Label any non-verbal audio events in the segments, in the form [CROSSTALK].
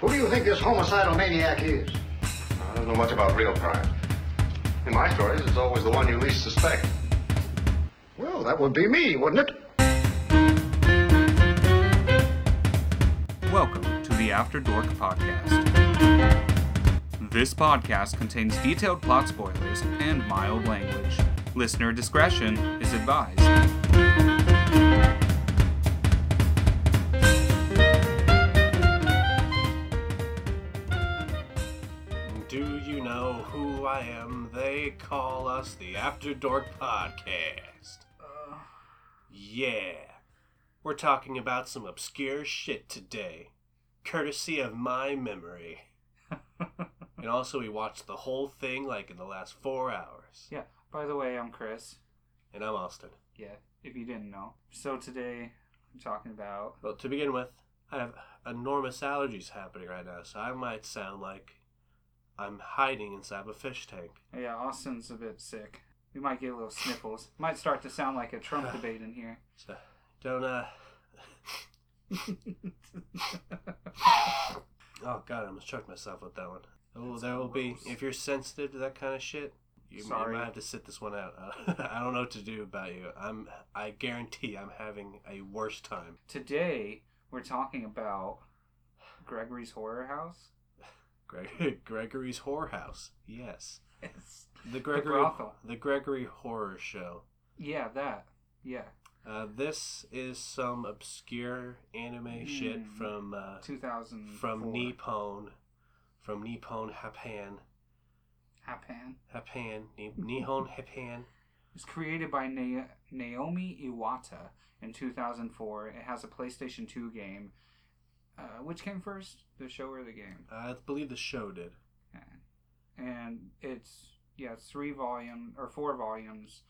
Who do you think this homicidal maniac is? I don't know much about real crime. In my stories, it's always the one you least suspect. Well, that would be me, wouldn't it? Welcome to the After Dork Podcast. This podcast contains detailed plot spoilers and mild language. Listener discretion is advised. I am? They call us the After Dork Podcast. Yeah. We're talking about some obscure shit today, courtesy of my memory. [LAUGHS] and also, we watched the whole thing like in the last four hours. Yeah, by the way, I'm Chris. And I'm Austin. Yeah, if you didn't know. So today, I'm talking about. Well, to begin with, I have enormous allergies happening right now, so I might sound like I'm hiding inside a fish tank. Yeah, Austin's a bit sick. We might get a little sniffles. Might start to sound like a Trump [SIGHS] debate in here. So, don't, uh. [LAUGHS] oh, God, I almost choked myself with that one. Oh, there will be. If you're sensitive to that kind of shit, you, Sorry. you might have to sit this one out. Uh, [LAUGHS] I don't know what to do about you. I'm. I guarantee I'm having a worse time. Today, we're talking about Gregory's Horror House. Greg, [LAUGHS] Gregory's Whorehouse. Yes. Yes. The Gregory. brothel. the Gregory Horror Show. Yeah, that. Yeah. Uh, this is some obscure anime shit Mm. from uh, 2000. from Nippon, from Nippon Japan, Japan. Japan, Ni- Nihon [LAUGHS] Japan. It was created by Na- Naomi Iwata in 2004. It has a PlayStation 2 game. Uh, which came first, the show or the game? I believe the show did. And it's yeah, it's three volume or four volumes,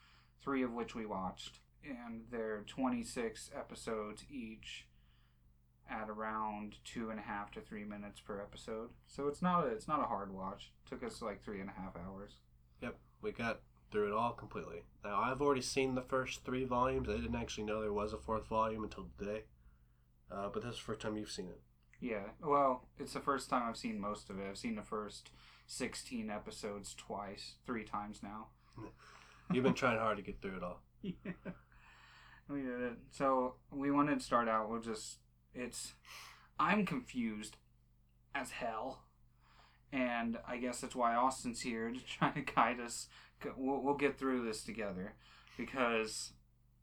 three of which we watched, and they're 26 episodes each, at around two and a half to three minutes per episode. So it's not a, it's not a hard watch. It took us like three and a half hours. Yep, we got through it all completely. Now I've already seen the first three volumes. I didn't actually know there was a fourth volume until today. Uh, but this is the first time you've seen it. Yeah, well, it's the first time I've seen most of it. I've seen the first 16 episodes twice, three times now. [LAUGHS] You've been trying hard to get through it all. [LAUGHS] we did it. So we wanted to start out. We'll just. It's. I'm confused as hell. And I guess that's why Austin's here to try to guide us. We'll, we'll get through this together. Because.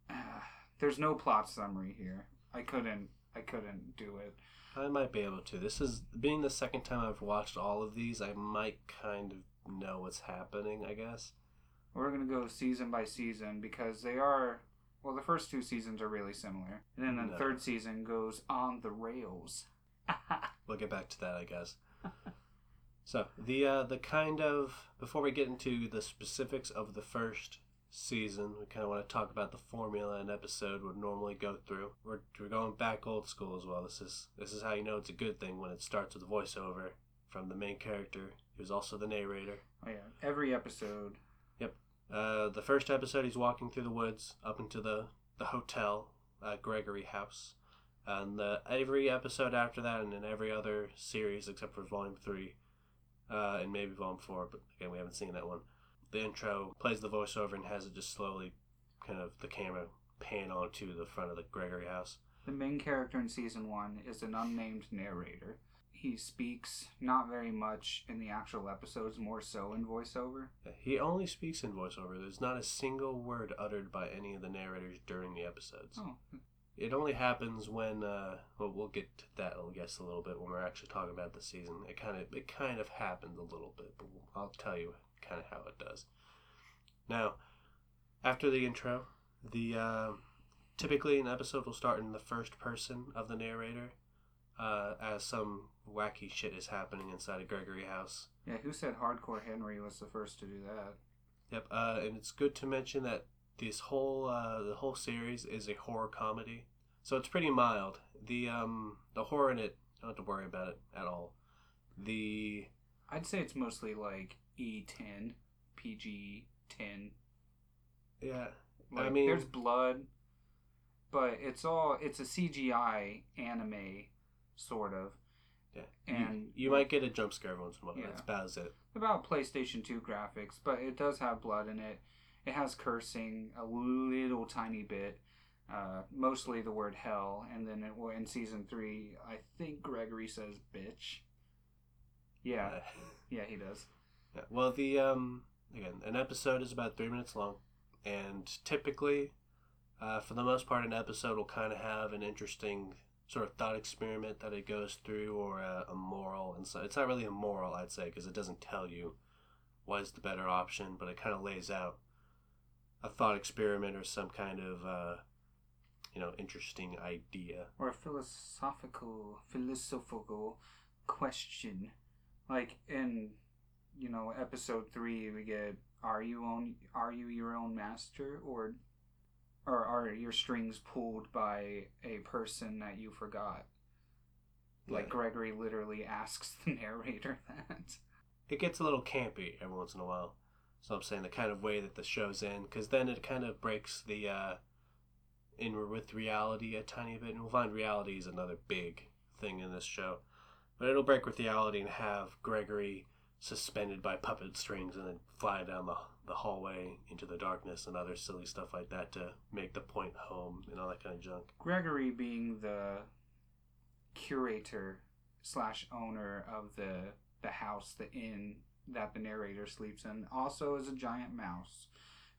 Uh, there's no plot summary here. I couldn't. I couldn't do it. I might be able to. This is being the second time I've watched all of these. I might kind of know what's happening. I guess. We're gonna go season by season because they are. Well, the first two seasons are really similar, and then the No. third season goes on the rails. [LAUGHS] We'll get back to that, I guess. so the uh, the kind of before we get into the specifics of the first season, we kind of want to talk about the formula an episode would normally go through. We're, we're going back old school as well. This is this is how you know it's a good thing when it starts with a voiceover from the main character, who's also the narrator. Oh yeah, every episode. Yep. Uh, the first episode, he's walking through the woods up into the the hotel, uh, Gregory House, and the, every episode after that, and in every other series except for Volume Three, uh, and maybe Volume Four, but again, we haven't seen that one. The intro plays the voiceover and has it just slowly, kind of the camera pan onto the front of the Gregory House. The main character in season one is an unnamed narrator. He speaks not very much in the actual episodes, more so in voiceover. He only speaks in voiceover. There's not a single word uttered by any of the narrators during the episodes. Oh, It only happens when uh, well, we'll get to that, I guess, a little bit when we're actually talking about the season. It kind of it kind of happens a little bit, but I'll tell you kind of how it does. Now, after the intro, the uh, typically an episode will start in the first person of the narrator, uh, as some wacky shit is happening inside a Gregory house. yeah. Who said Hardcore Henry was the first to do that? Yep, uh, and it's good to mention that this whole uh, the whole series is a horror comedy, so it's pretty mild. The um the horror in it, don't have to worry about it at all. The I'd say it's mostly like E10, PG 10. yeah, Like, I mean- there's blood, but it's all it's a CGI anime, sort of. yeah. And You might get a jump scare once in a while. Yeah. That's about as it. about PlayStation 2 graphics, but it does have blood in it. It has cursing a little tiny bit, uh, mostly the word hell, and then it, in season three, I think Gregory says bitch. Yeah, [LAUGHS] yeah, he does. Yeah. Well, the um again, an episode is about three minutes long, and typically, uh, for the most part, an episode will kind of have an interesting sort of thought experiment that it goes through, or a, a moral. And so it's not really a moral, I'd say, because it doesn't tell you what is the better option, but it kind of lays out a thought experiment or some kind of uh, you know interesting idea. Or a philosophical, philosophical question, like in, you know, episode three, we get, are you own, are you your own master, or, or are your strings pulled by a person that you forgot? Like Yeah. Gregory literally asks the [LAUGHS] narrator that. it gets a little campy every once in a while. So I'm saying the kind of way that the show's in, because then it kind of breaks the uh, in with reality a tiny bit, and we'll find reality is another big thing in this show. But it'll break with reality and have Gregory suspended by puppet strings and then fly down the the hallway into the darkness and other silly stuff like that to make the point home and all that kind of junk. Gregory being the curator slash owner of the the house, the inn that the narrator sleeps in, also is a giant mouse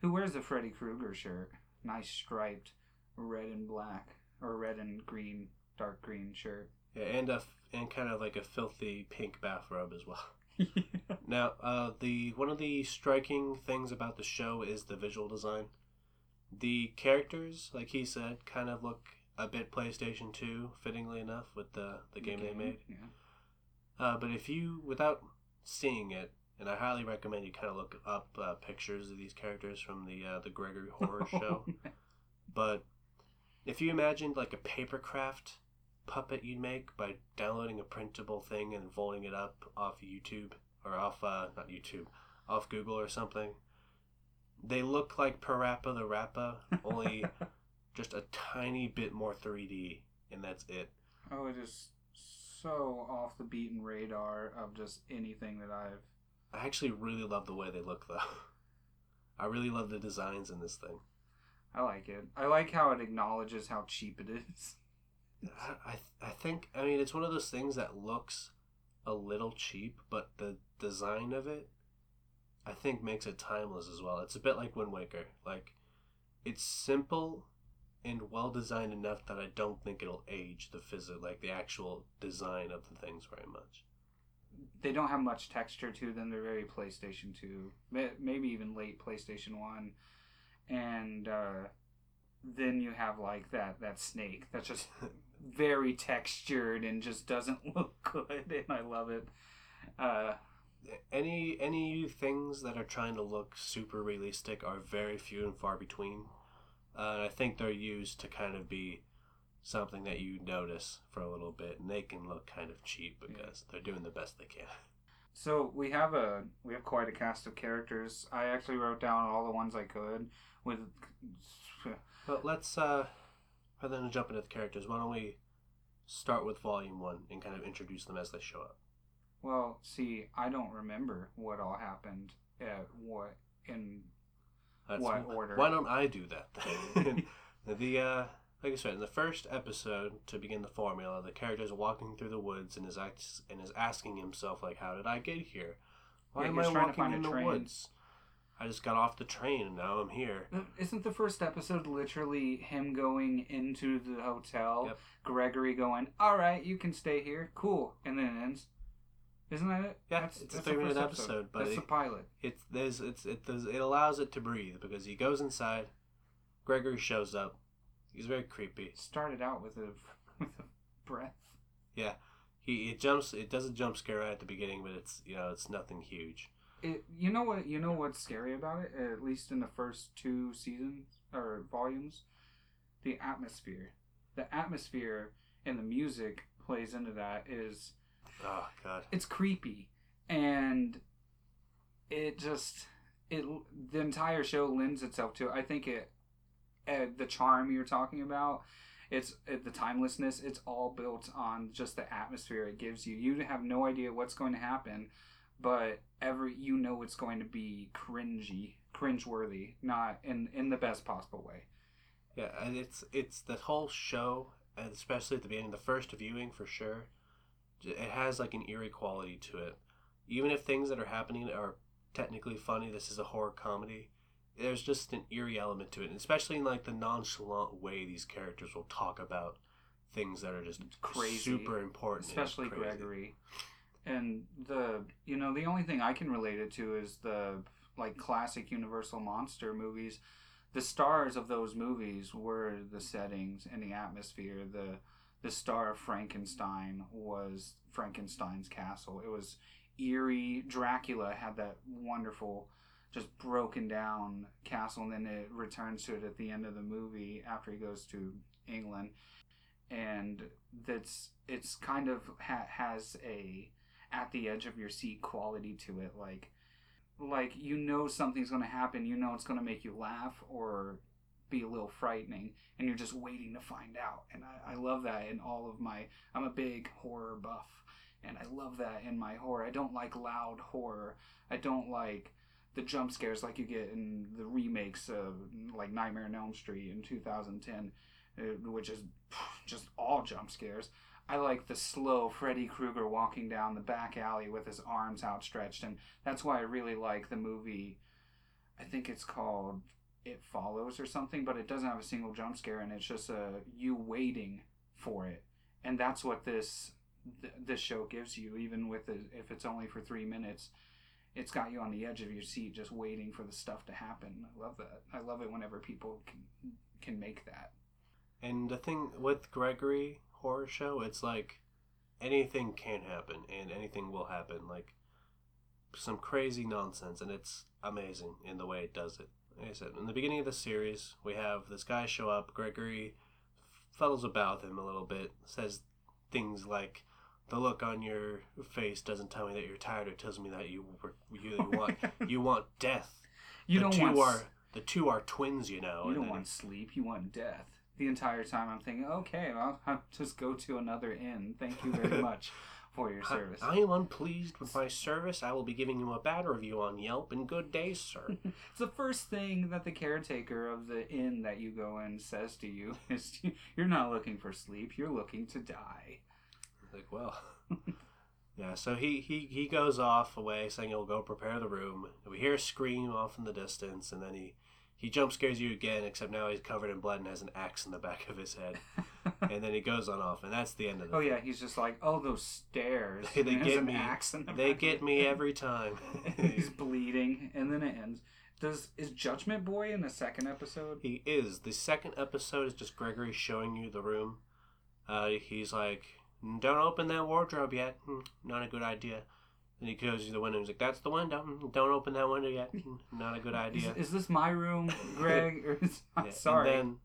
who wears a Freddy Krueger shirt, nice striped red and black or red and green, dark green shirt. Yeah, and a and kind of like a filthy pink bathrobe as well. [LAUGHS] [LAUGHS] Now, uh, the one of the striking things about the show is the visual design. The characters, like he said, kind of look a bit PlayStation Two, fittingly enough, with the the game they made. Yeah. Uh, but if you, without seeing it, and I highly recommend you kind of look up uh, pictures of these characters from the uh, the Gregory [LAUGHS] Horror Show. [LAUGHS] But if you imagined like a papercraft puppet you'd make by downloading a printable thing and folding it up off YouTube or off uh, not YouTube, off Google or something, they look like Parappa the Rapper, [LAUGHS] only just a tiny bit more 3D, and that's it. oh, it is so off the beaten radar of just anything that I've I actually really love the way they look though. [LAUGHS] I really love the designs in this thing. I like it. I like how it acknowledges how cheap it is. I, I think I mean it's one of those things that looks a little cheap, but the design of it, I think makes it timeless as well. It's a bit like Wind Waker. Like, it's simple and well designed enough that I don't think it'll age the physics, like the actual design of the things very much. they don't have much texture to them. They're very PlayStation 2, maybe even late PlayStation 1. And uh, then you have like that that snake that's just very textured and just doesn't [LAUGHS] look good, and I love it. Uh, Any any things that are trying to look super realistic are very few and far between. Uh, and I think they're used to kind of be something that you notice for a little bit, and they can look kind of cheap because they're doing the best they can. [LAUGHS] so we have a we have quite a cast of characters. I actually wrote down all the ones I could with. But let's, uh, rather than jump into the characters, why don't we start with Volume 1 and kind of introduce them as they show up? Well, see, I don't remember what all happened at what in That's, What order? Why don't I do that then? [LAUGHS] [LAUGHS] the, uh, like I said, in the first episode, to begin the formula, the character is walking through the woods and is, act- and is asking himself, like, how did I get here? Why Yeah, am I walking find in the woods? I just got off the train and now I'm here. Isn't the first episode literally him going into the hotel? Yep. Gregory going, "All right, you can stay here, cool," and then it ends. Isn't that it? Yeah, it's a three-minute first episode, but that's the pilot. It's there's it's it does it allows it to breathe because he goes inside. Gregory shows up. He's very creepy. Started out with a [LAUGHS] with a breath. Yeah, he it jumps. It does a jump scare right at the beginning, but it's you know it's nothing huge. It, you know what? You know what's scary about it? At least in the first two seasons or volumes, the atmosphere. The atmosphere and the music plays into that. Is Oh God. it's creepy and it just it the entire show lends itself to it. i think it uh, the charm you're talking about it's it, the timelessness. It's all built on just the atmosphere it gives you. You have no idea what's going to happen, but every you know it's going to be cringy, cringeworthy, not in in the best possible way. Yeah, and it's it's the whole show, and especially at the beginning, the first viewing for sure. It has like an eerie quality to it. Even if things that are happening are technically funny, this is a horror comedy. There's just an eerie element to it, and especially in like the nonchalant way these characters will talk about things that are just Crazy. super important, especially. Gregory. And the you know the only thing I can relate it to is the like classic Universal monster movies. The stars of those movies were the settings and the atmosphere. The the star of Frankenstein was Frankenstein's castle. It was eerie. Dracula had that wonderful, just broken down castle, and then it returns to it at the end of the movie after he goes to England, and that's it's kind of ha- has a at the edge of your seat quality to it, like like you know something's going to happen, you know it's going to make you laugh or be a little frightening, and you're just waiting to find out. And I, I love that in all of my. I'm a big horror buff, and I love that in my horror. I don't like loud horror. I don't like the jump scares like you get in the remakes of like Nightmare on Elm Street in 2010, uh, which is just all jump scares. I like the slow Freddy Krueger walking down the back alley with his arms outstretched, and that's why I really like the movie. I think it's called It Follows or something, but it doesn't have a single jump scare, and it's just uh, you waiting for it, and that's what this th- this show gives you. Even with it, if it's only for three minutes, it's got you on the edge of your seat, just waiting for the stuff to happen. I love that. I love it whenever people can can make that. And the thing with Gregory horror show, it's like anything can happen and anything will happen. Like some crazy nonsense, and it's amazing in the way it does it. Like I said, in the beginning of the series, we have this guy show up. Gregory fuddles about with him a little bit, says things like, "The look on your face doesn't tell me that you're tired. It tells me that you were- you, you want [LAUGHS] you want death. You the don't two want are the two are twins, you know. You don't then- want sleep. You want death. The entire time I'm thinking, okay, well, [LAUGHS] I'll just go to another inn. Thank you very [LAUGHS] much for your I- service. I am unpleased with my service. I will be giving you a bad review on Yelp. And good day, sir. [LAUGHS] It's the first thing that the caretaker of the inn that you go in says to you is you're not looking for sleep. You're looking to die. like, well, yeah. So he he he goes off away, saying he'll go prepare the room. We hear a scream off in the distance, and then he he jump scares you again. Except now he's covered in blood and has an axe in the back of his head. [LAUGHS] and then he goes on off, and that's the end of the. Oh yeah, he's just like, oh those stairs. [LAUGHS] They, they get me. axe in the They get me head. every time. [LAUGHS] he's bleeding, and then it ends. Does is Judgment Boy in the second episode? He is. The second episode is just Gregory showing you the room. Uh, he's like, "Don't open that wardrobe yet. Hmm, Not a good idea." And he goes to the window. He's like, "That's the window. Hmm, Don't open that window yet. Hmm, Not a good [LAUGHS] idea." Is, is this my room, [LAUGHS] Greg? [LAUGHS] Or is, I'm Yeah, sorry. And then,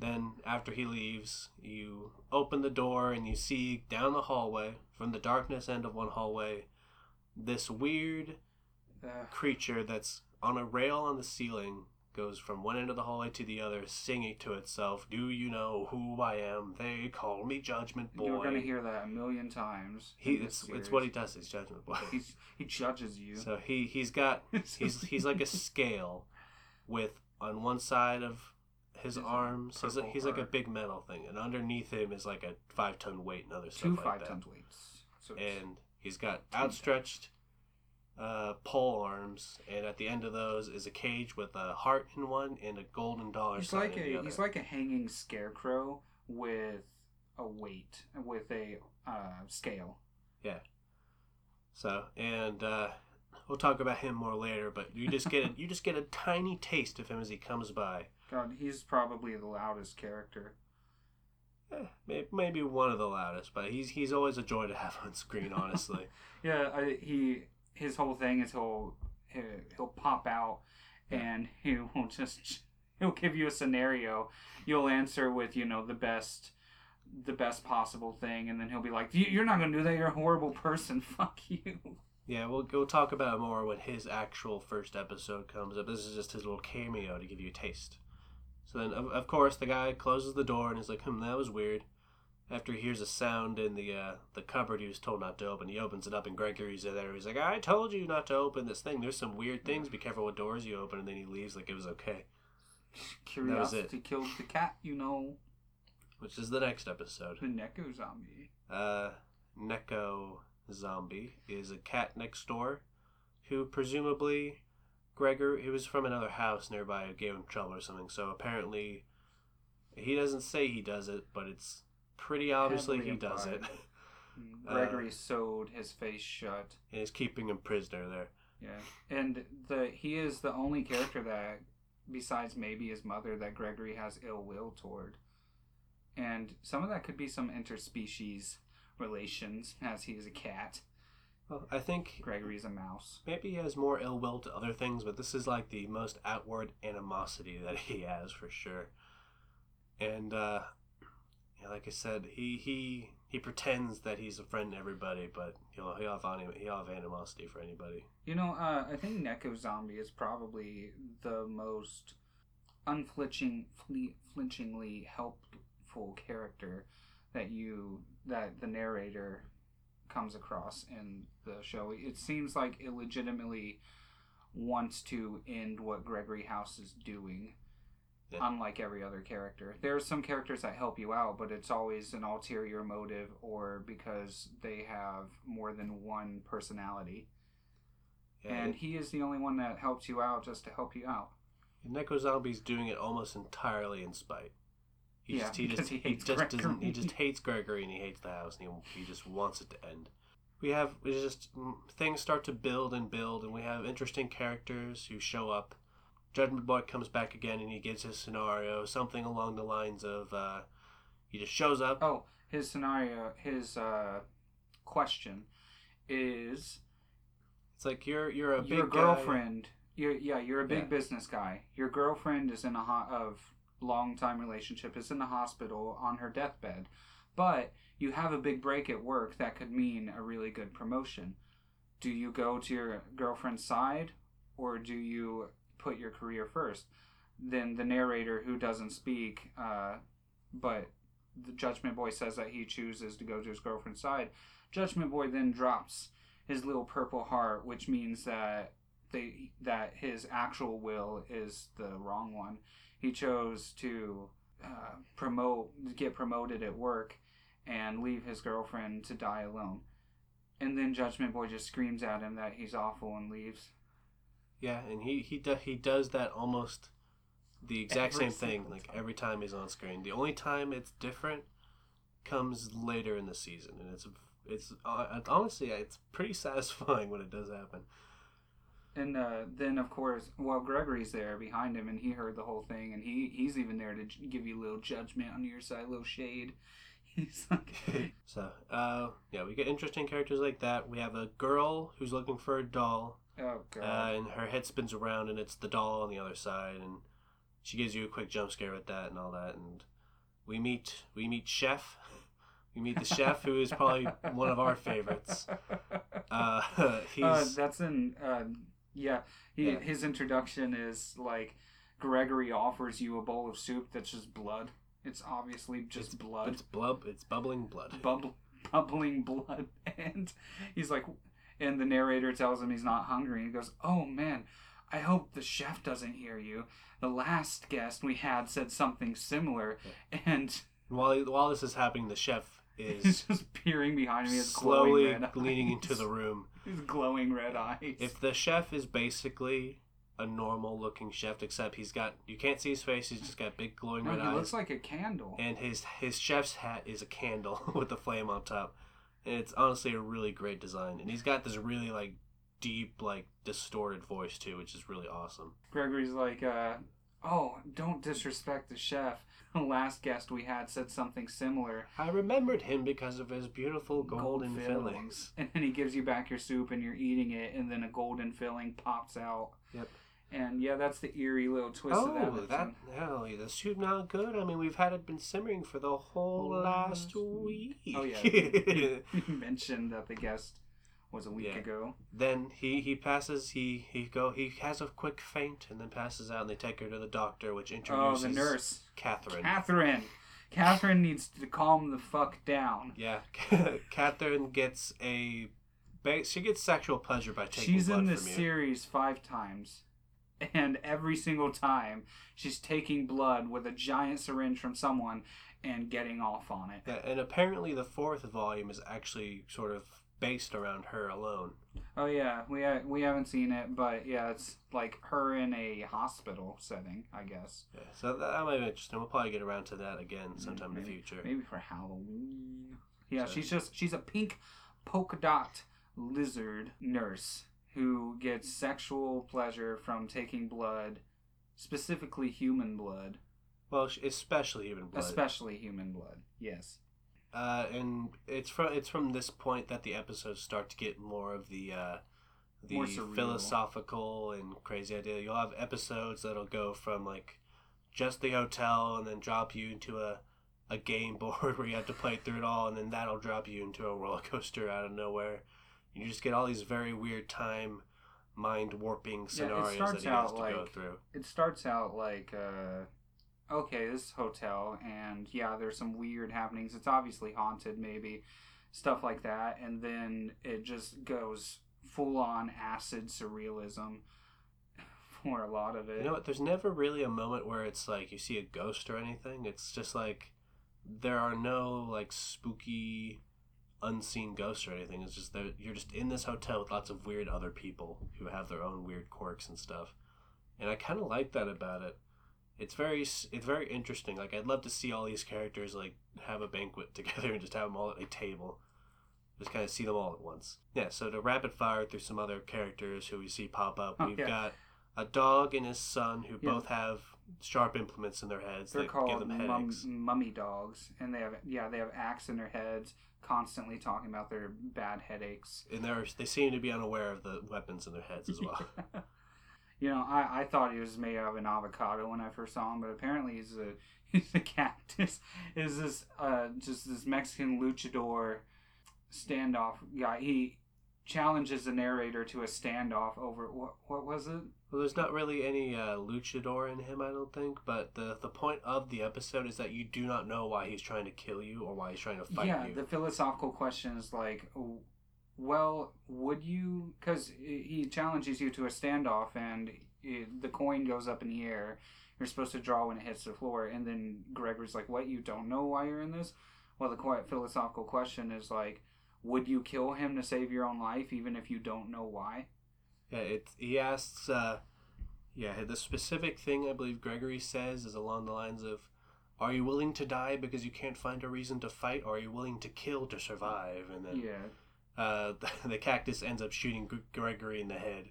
then after he leaves, you open the door and you see down the hallway, from the darkness end of one hallway, this weird Ugh. creature that's on a rail on the ceiling goes from one end of the hallway to the other, singing to itself, "Do you know who I am? They call me Judgment Boy." You're gonna hear that a million times. he, it's, it's what he does. He's Judgment Boy. He's, he judges you. so he he's got [LAUGHS] he's he's like a [LAUGHS] scale with on one side of his His arms he's, a, he's like a big metal thing and underneath him is like a five ton weight and other Two stuff like that. Two five tons weights. So and he's got outstretched uh, pole arms and at the end of those is a cage with a heart in one and a golden dollar he's sign like in the a other. he's like a hanging scarecrow with a weight with a uh, scale. Yeah. So and uh, we'll talk about him more later but you just get a, [LAUGHS] you just get a tiny taste of him as he comes by God, he's probably the loudest character. Eh, may- maybe one of the loudest, but he's he's always a joy to have on screen. Honestly, [LAUGHS] Yeah, I, he his whole thing is he'll he- he'll pop out and he [LAUGHS] will just he'll give you a scenario. You'll answer with you know the best the best possible thing, and then he'll be like, "You- "You're not gonna do that. You're a horrible person. [LAUGHS] Fuck you." yeah, we'll we'll talk about it more when his actual first episode comes up. This is just his little cameo to give you a taste. So then, of, of course, the guy closes the door and is like, "Hmm, that was weird." After he hears a sound in the uh, the cupboard he was told not to open, he opens it up and Gregory's in there. He's like, "I told you not to open this thing. There's some weird things. Be careful what doors you open." And then he leaves like it was okay. Curiosity killed the cat, you know. Which is the next episode. The Neko zombie. Uh, Neko Zombie is a cat next door who presumably Gregor he was from another house nearby gave him trouble or something. So apparently he doesn't say he does it, but it's pretty obviously he does it. implied. Uh, Gregory sewed his face shut. and is keeping him prisoner there. Yeah, and the he is the only character that, besides maybe his mother, that Gregory has ill will toward. And some of that could be some interspecies relations, as he is a cat. Well, I think Gregory's a mouse. maybe he has more ill will to other things, but this is like the most outward animosity that he has for sure. And uh, yeah, like I said, he he he pretends that he's a friend to everybody, but he'll he'll have anim- he'll have animosity for anybody. You know, uh, I think Neko Zombie is probably the most unflinching, flinchingly helpful character that you that the narrator comes across in the show. It seems like it legitimately wants to end what Gregory House is doing. Unlike every other character, there are some characters that help you out, but it's always an ulterior motive or because they have more than one personality Yeah, and he is the only one that helps you out just to help you out. And Neko Zombie's doing it almost entirely in spite. He Yeah, just he just he he, hates just doesn't he just hates Gregory and he hates the house and he, he just wants it to end. We have it's just things start to build and build and we have interesting characters who show up. Judgment Boy comes back again and he gives his scenario something along the lines of uh, he just shows up. Oh, his scenario, his uh, question is: It's like you're you're a your big guy. girlfriend. You're, yeah, you're a big Yeah. business guy. Your girlfriend is in a ho- of long time relationship is in the hospital on her deathbed, but you have a big break at work that could mean a really good promotion. Do you go to your girlfriend's side, or do you put your career first? Then the narrator, who doesn't speak, uh, but the Judgment Boy says that he chooses to go to his girlfriend's side. Judgment Boy then drops his little purple heart, which means that they that his actual will is the wrong one. He chose to uh, promote, get promoted at work, and leave his girlfriend to die alone. And then Judgment Boy just screams at him that he's awful and leaves. Yeah, and he he do, he does that almost the exact Every same thing like time. every time he's on screen. The only time it's different comes later in the season, and it's it's uh, honestly it's pretty [LAUGHS] satisfying when it does happen. And uh, then, of course, well, Gregory's there behind him, and he heard the whole thing, and he he's even there to j- give you a little judgment on your side, a little shade. [LAUGHS] He's like, [LAUGHS] So uh, yeah, we get interesting characters like that. We have a girl who's looking for a doll, oh uh, god, and her head spins around, and it's the doll on the other side, and she gives you a quick jump scare with that and all that, and we meet we meet Chef. [LAUGHS] We meet the chef, who is probably one of our favorites. [LAUGHS] [LAUGHS] Uh, he's Uh, that's in uh, yeah. He, Yeah. His introduction is like Gregory offers you a bowl of soup that's just blood. It's obviously just blood, it's blub, it's bubbling blood. bubble, bubbling blood, and he's like, and the narrator tells him he's not hungry. And he goes, "Oh man, I hope the chef doesn't hear you. The last guest we had said something similar, and While while this is happening, the chef [LAUGHS] is he's just peering behind me, He has glowing slowly leaning into the room. [LAUGHS] his glowing red eyes. If the chef is basically a normal looking chef, except he's got you can't see his face, he's just got big glowing no, red he eyes. looks like a candle. and his his chef's hat is a candle [LAUGHS] with a flame on top. It's honestly a really great design. And he's got this really like deep, like distorted voice too, which is really awesome. Gregory's like, uh, "Oh, don't disrespect the chef." [LAUGHS] The last guest we had said something similar. I remembered him because of his beautiful golden fillings. [LAUGHS] and then he gives you back your soup, and you're eating it, and then a golden filling pops out. Yep. And yeah, that's the eerie little twist of that. Oh, that hell, the soup not good. I mean, we've had it been simmering for the whole last last week. Oh yeah, [LAUGHS] [LAUGHS] you mentioned that the guest was a week Yeah. ago. Then he he passes. He he go. He has a quick faint and then passes out. And they take her to the doctor, which introduces Oh, the nurse, Catherine. Catherine. Catherine needs to calm the fuck down. yeah, [LAUGHS] Catherine gets a. She gets sexual pleasure by taking She's in this series five times, and every single time she's taking blood with a giant syringe from someone and getting off on it. Yeah, and apparently the fourth volume is actually sort of based around her alone. Oh yeah, we ha- we haven't seen it, but yeah, it's like her in a hospital setting, I guess. Yeah, so that, that might be interesting. We'll probably get around to that again sometime in the future. Maybe for Halloween. Yeah, So- she's just she's a pink polka dot lizard nurse who gets sexual pleasure from taking blood, specifically human blood, Well, especially human blood. especially human blood. Yes. Uh, and it's from it's from this point that the episodes start to get more of the uh, the philosophical and crazy idea. You'll have episodes that'll go from like just the hotel and then drop you into a a game [LAUGHS] board where you have to play through it all, and then that'll drop you into a roller coaster out of nowhere. You just get all these very weird time mind warping scenarios that he has to go through. It starts out like uh okay, this hotel and yeah, there's some weird happenings. It's obviously haunted maybe, stuff like that, and then it just goes full on acid surrealism [LAUGHS] for a lot of it. You know what? There's never really a moment where it's like you see a ghost or anything. It's just like there are no like spooky, unseen ghosts or anything. It's just that you're just in this hotel with lots of weird other people who have their own weird quirks and stuff. And I kind of like that about it. It's very it's very interesting. Like I'd love to see all these characters like have a banquet [LAUGHS] together and just have them all at a table. Just kind of see them all at once. Yeah. So to rapid fire through some other characters who we see pop up, Oh, we've yeah. got a dog and his son who Yeah. both have sharp implements in their heads They're that give called them mum, mummy dogs, and they have yeah they have axe in their heads, constantly talking about their bad headaches. And they're they seem to be unaware of the weapons in their heads as well. [LAUGHS] You know, I, I thought he was made out of an avocado when I first saw him, but apparently he's a [LAUGHS] he's a cactus. Is this uh just this Mexican luchador standoff guy? He challenges the narrator to a standoff over what what was it? Well, there's not really any uh, luchador in him, I don't think. But the the point of the episode is that you do not know why he's trying to kill you or why he's trying to fight yeah, you. Yeah, the philosophical question is like, well, would you? Because he challenges you to a standoff, and it, the coin goes up in the air. You're supposed to draw when it hits the floor, and then Gregory's like, "What? You don't know why you're in this?" Well, the quiet philosophical question is like, would you kill him to save your own life, even if you don't know why? Yeah, it. He asks. Uh, yeah, the specific thing I believe Gregory says is along the lines of, "Are you willing to die because you can't find a reason to fight, or are you willing to kill to survive?" And then Yeah, uh, [LAUGHS] the cactus ends up shooting Gregory in the head,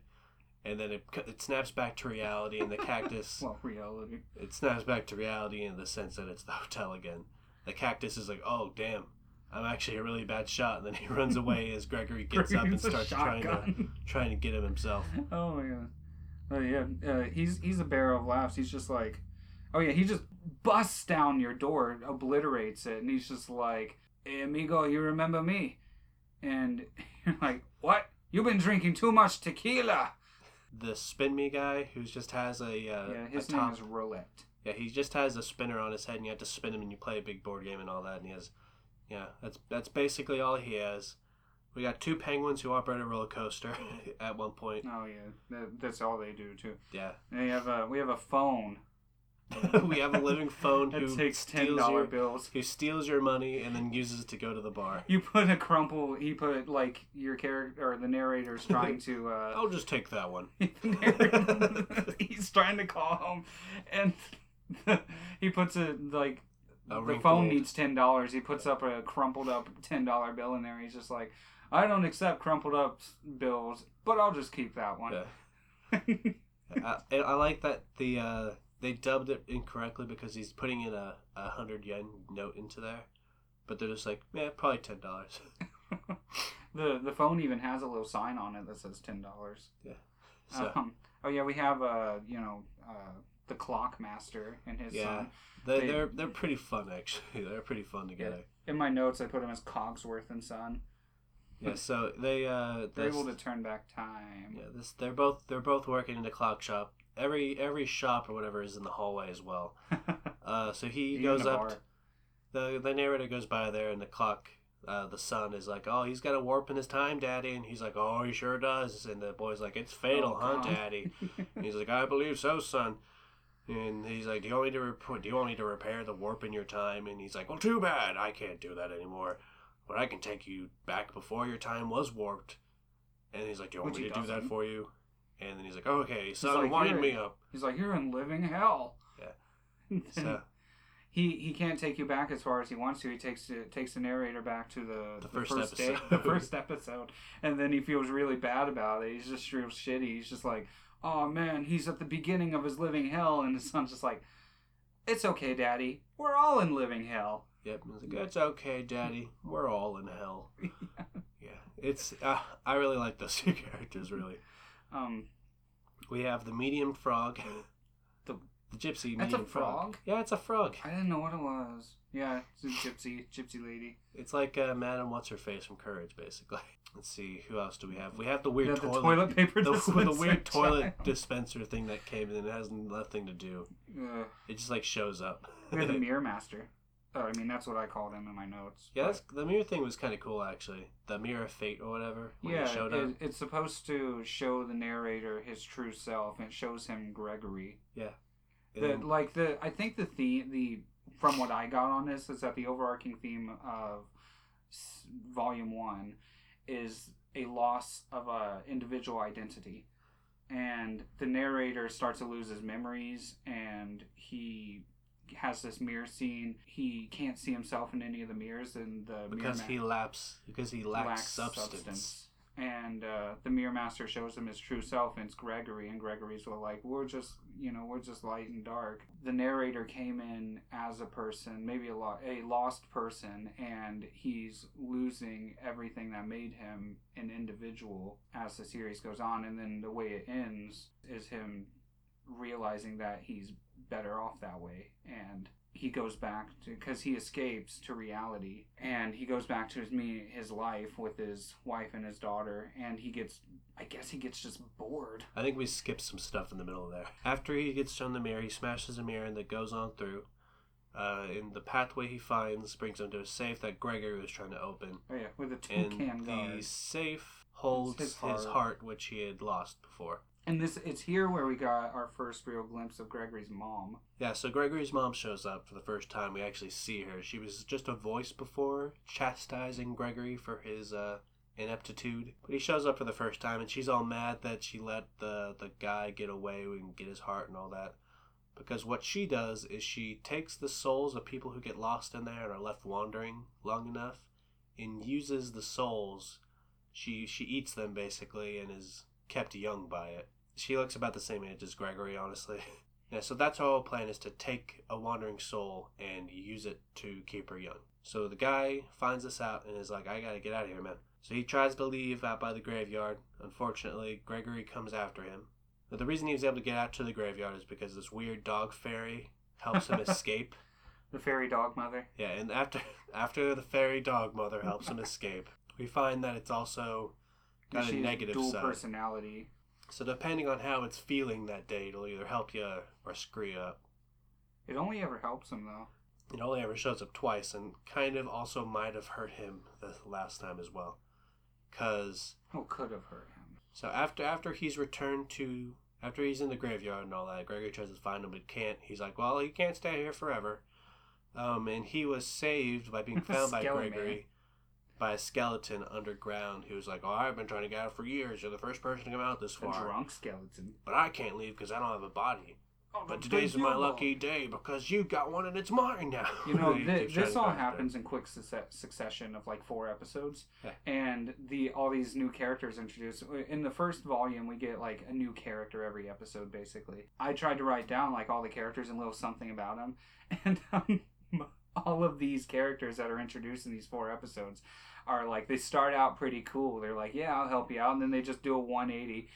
and then it it snaps back to reality, and the cactus [LAUGHS] well, reality. it snaps back to reality in the sense that it's the hotel again. The cactus is like, "Oh damn." I'm actually a really bad shot, and [LAUGHS] then he runs away as Gregory [LAUGHS] gets up and starts trying to [LAUGHS] trying to get him himself. Oh my god. Oh yeah. Uh, he's he's a barrel of laughs. He's just like, oh yeah. He just busts down your door, obliterates it, and he's just like, "Hey amigo, you remember me?" And you're like, "What? You've been drinking too much tequila." the spin me guy who just has a uh, yeah, his a name top. is Roulette. Yeah, he just has a spinner on his head, and you have to spin him, and you play a big board game and all that. And he has, yeah, that's that's basically all he has. We got two penguins who operate a roller coaster [LAUGHS] at one point. Oh yeah, that, that's all they do too. Yeah, And we have a we have a phone [LAUGHS] we have a living phone [LAUGHS] who takes ten dollar bills. who steals your money and then uses it to go to the bar. You put a crumple. He put like your character or the narrator's trying to. uh I'll just take that one. he's trying to call home, and he puts a like the phone needs ten dollars. He puts up a crumpled up ten dollar bill in there. He's just like, I don't accept crumpled up bills, but I'll just keep that one. Yeah. [LAUGHS] I, I like that the uh, they dubbed it incorrectly because he's putting in a, a hundred yen note into there, but they're just like, yeah, probably ten dollars. [LAUGHS] the the phone even has a little sign on it that says ten dollars. Yeah. So Um, oh yeah, we have uh you know uh the clock master and his Yeah. son. they, they- they're they're pretty fun actually. [LAUGHS] They're pretty fun together. In my notes, I put him as Cogsworth and son. Yeah, so they uh They're able to turn back time. Yeah, this they're both they're both working in the clock shop. Every every shop or whatever is in the hallway as well. [LAUGHS] Uh, so he Even goes up. the the narrator goes by there, and the clock, uh, the son is like, "Oh, he's got a warp in his time, Daddy," and he's like, "Oh, he sure does." And the boy's like, "It's fatal, Oh, huh, God. Daddy?" And [LAUGHS] he's like, "I believe so, son." And he's like, "Do you want me to Do you want me to repair the warp in your time?" And he's like, "Well, too bad. I can't do that anymore. But I can take you back before your time was warped." And he's like, "Do you want Which me he to do that doesn't. for you?" And then he's like, "Okay, son, like, wind "You're- me up." He's like, "You're in living hell." Yeah. [LAUGHS] So he he can't take you back as far as he wants to. He takes takes the narrator back to the, The first day, episode. the first episode, and then he feels really bad about it. He's just real shitty. He's just like, "Oh man, he's at the beginning of his living hell," and his son's just like, "It's okay, Daddy. We're all in living hell." Yep. like, it's okay, Daddy. We're all in hell. [LAUGHS] yeah. It's. Uh, I really like those [LAUGHS] two characters. Really. Um, We have the medium frog. The- [LAUGHS] the gypsy medium frog. frog? Yeah, it's a frog. I didn't know what it was. Yeah, it's a gypsy gypsy lady. It's like uh, Madam What's Her Face from Courage, basically. Let's see. Who else do we have? We have the weird The- the toilet. toilet paper [LAUGHS] the, the weird toilet dispenser thing that came in. It has nothing to do. Uh, It just like shows up. we have the [LAUGHS] mirror master. Oh, I mean, that's what I called him in my notes. Yeah, that's, the mirror thing was kind of cool actually. The mirror of fate or whatever. When yeah, it showed up. it, it's supposed to show the narrator his true self, and it shows him Gregory. Yeah. The, like the, I think the theme, the from what I got on this is that the overarching theme of Volume One is a loss of a individual identity, and the narrator starts to lose his memories, and he has this mirror scene. He can't see himself in any of the mirrors, and the because mirror he lapse because he lacks, substance. And uh, the mirror master shows him his true self, and it's Gregory. And Gregory's like, we're just, you know, we're just light and dark. The narrator came in as a person, maybe a lo- a lost person, and he's losing everything that made him an individual as the series goes on. And then the way it ends is him realizing that he's better off that way, and he goes back because he escapes to reality and he goes back to his me his life with his wife and his daughter and he gets i guess he gets just bored I think we skipped some stuff in the middle of there. After he gets shown the mirror, he smashes a mirror and that goes on through. Uh, in the pathway he finds brings him to a safe that Gregory was trying to open. oh yeah with a And toucan the safe holds His his heart. heart. which he had lost before. And this it's here where we got our first real glimpse of gregory's mom Yeah, so Gregory's mom shows up for the first time. We actually see her. She was just a voice before, chastising Gregory for his uh, ineptitude. But he shows up for the first time, and she's all mad that she let the the guy get away and get his heart and all that. Because what she does is she takes the souls of people who get lost in there and are left wandering long enough, and uses the souls. She she eats them basically and is kept young by it. She looks about the same age as Gregory, honestly. [LAUGHS] Yeah, so that's our whole plan is to take a wandering soul and use it to keep her young. So the guy finds this out and is like, I gotta get out of here, man. So he tries to leave out by the graveyard. Unfortunately, Gregory comes after him. But the reason he was able to get out to the graveyard is because this weird dog fairy helps him [LAUGHS] escape. the fairy dog mother Yeah, and after [LAUGHS] after the fairy dog mother helps him escape, we find that it's also got a negative dual side. personality So depending on how it's feeling that day, it'll either help you or screw you up. it only ever helps him though It only ever shows up twice and kind of also might have hurt him the last time as well. Cause oh could have hurt him so after after he's returned to after he's in the graveyard and all that, Gregory tries to find him but can't. He's like, Well, he can't stay here forever. Um, and he was saved by being [LAUGHS] found by Gregory Man. By a skeleton underground who was like, Oh, I've been trying to get out for years. You're the first person to come out this far." a far. drunk skeleton But I can't leave because I don't have a body. oh, But today's my U-Haul. lucky day because you got one and it's mine now. You know, [LAUGHS] He thi- keeps trying this all happens in quick succe- succession of like four episodes, Yeah. and the all these new characters introduced. In the first volume, we get like a new character every episode. Basically, I tried to write down like all the characters and a little something about them, [LAUGHS] and um, all of these characters that are introduced in these four episodes are like they start out pretty cool. They're like, "Yeah, I'll help you out," and then they just do a 180.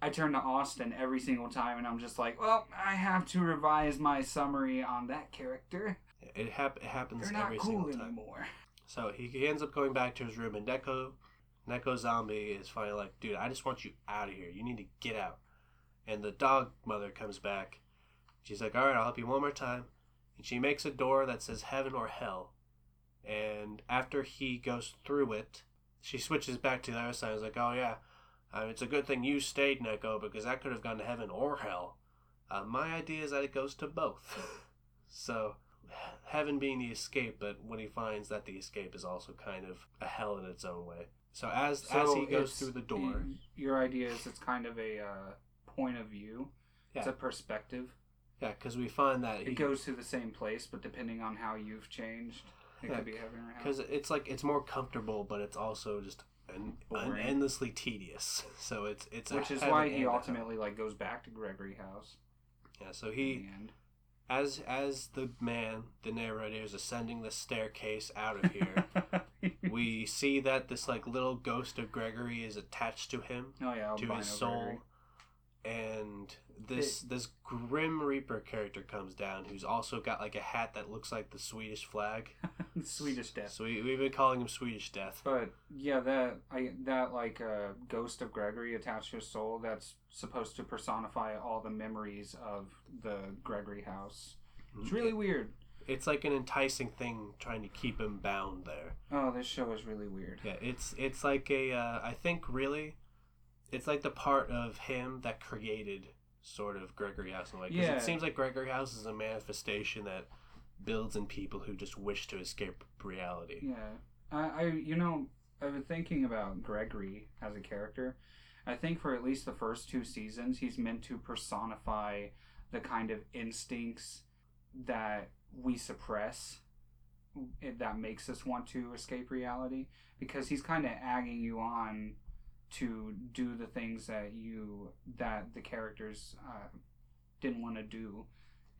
I turn to Austin every single time, and I'm just like, "Well, I have to revise my summary on that character." It, hap- it happens They're not every cool single time. anymore. So he, ends up going back to his room, and Deco Neko Zombie is finally like, dude, I just want you out of here. You need to get out. And the dog mother comes back. She's like, all right, I'll help you one more time. And she makes a door that says heaven or hell. And after he goes through it, she switches back to the other side. It's like, oh yeah, uh, it's a good thing you stayed, Neko, because that could have gone to heaven or hell. Uh, my idea is that it goes to both. [LAUGHS] so, heaven being the escape, but when he finds that the escape is also kind of a hell in its own way. So as as he goes through the door, Your idea is it's kind of a uh, point of view. It's a perspective. Yeah, because we find that It goes to the same place, but depending on how you've changed, it Yeah, could be heaven or hell. because it's like it's more comfortable, but it's also just an, an endlessly tedious. [LAUGHS] So it's it's a Which is why he ultimately like goes back to Gregory House yeah. So he as as the man, the narrator is ascending the staircase out of here. [LAUGHS] we see that this like little ghost of Gregory is attached to him, oh yeah, to his soul, Gregory. and this this Grim Reaper character comes down, who's also got like a hat that looks like the Swedish flag. [LAUGHS] Swedish death. So we, we've been calling him Swedish Death. But yeah, that I that like uh, ghost of Gregory attached to his soul. That's supposed to personify all the memories of the Gregory house. It's really weird. It's like an enticing thing trying to keep him bound there. Oh, this show is really weird. Yeah, it's it's like a uh, I think really, it's like the part of him that created sort of Gregory House in a way. 'Cause Yeah. it seems like Gregory House is a manifestation that builds in people who just wish to escape reality. Yeah, I, I you know I've been thinking about Gregory as a character. I think for at least the first two seasons, he's meant to personify the kind of instincts that we suppress eh, that makes us want to escape reality because he's kind of agging you on to do the things that you that the characters uh, didn't want to do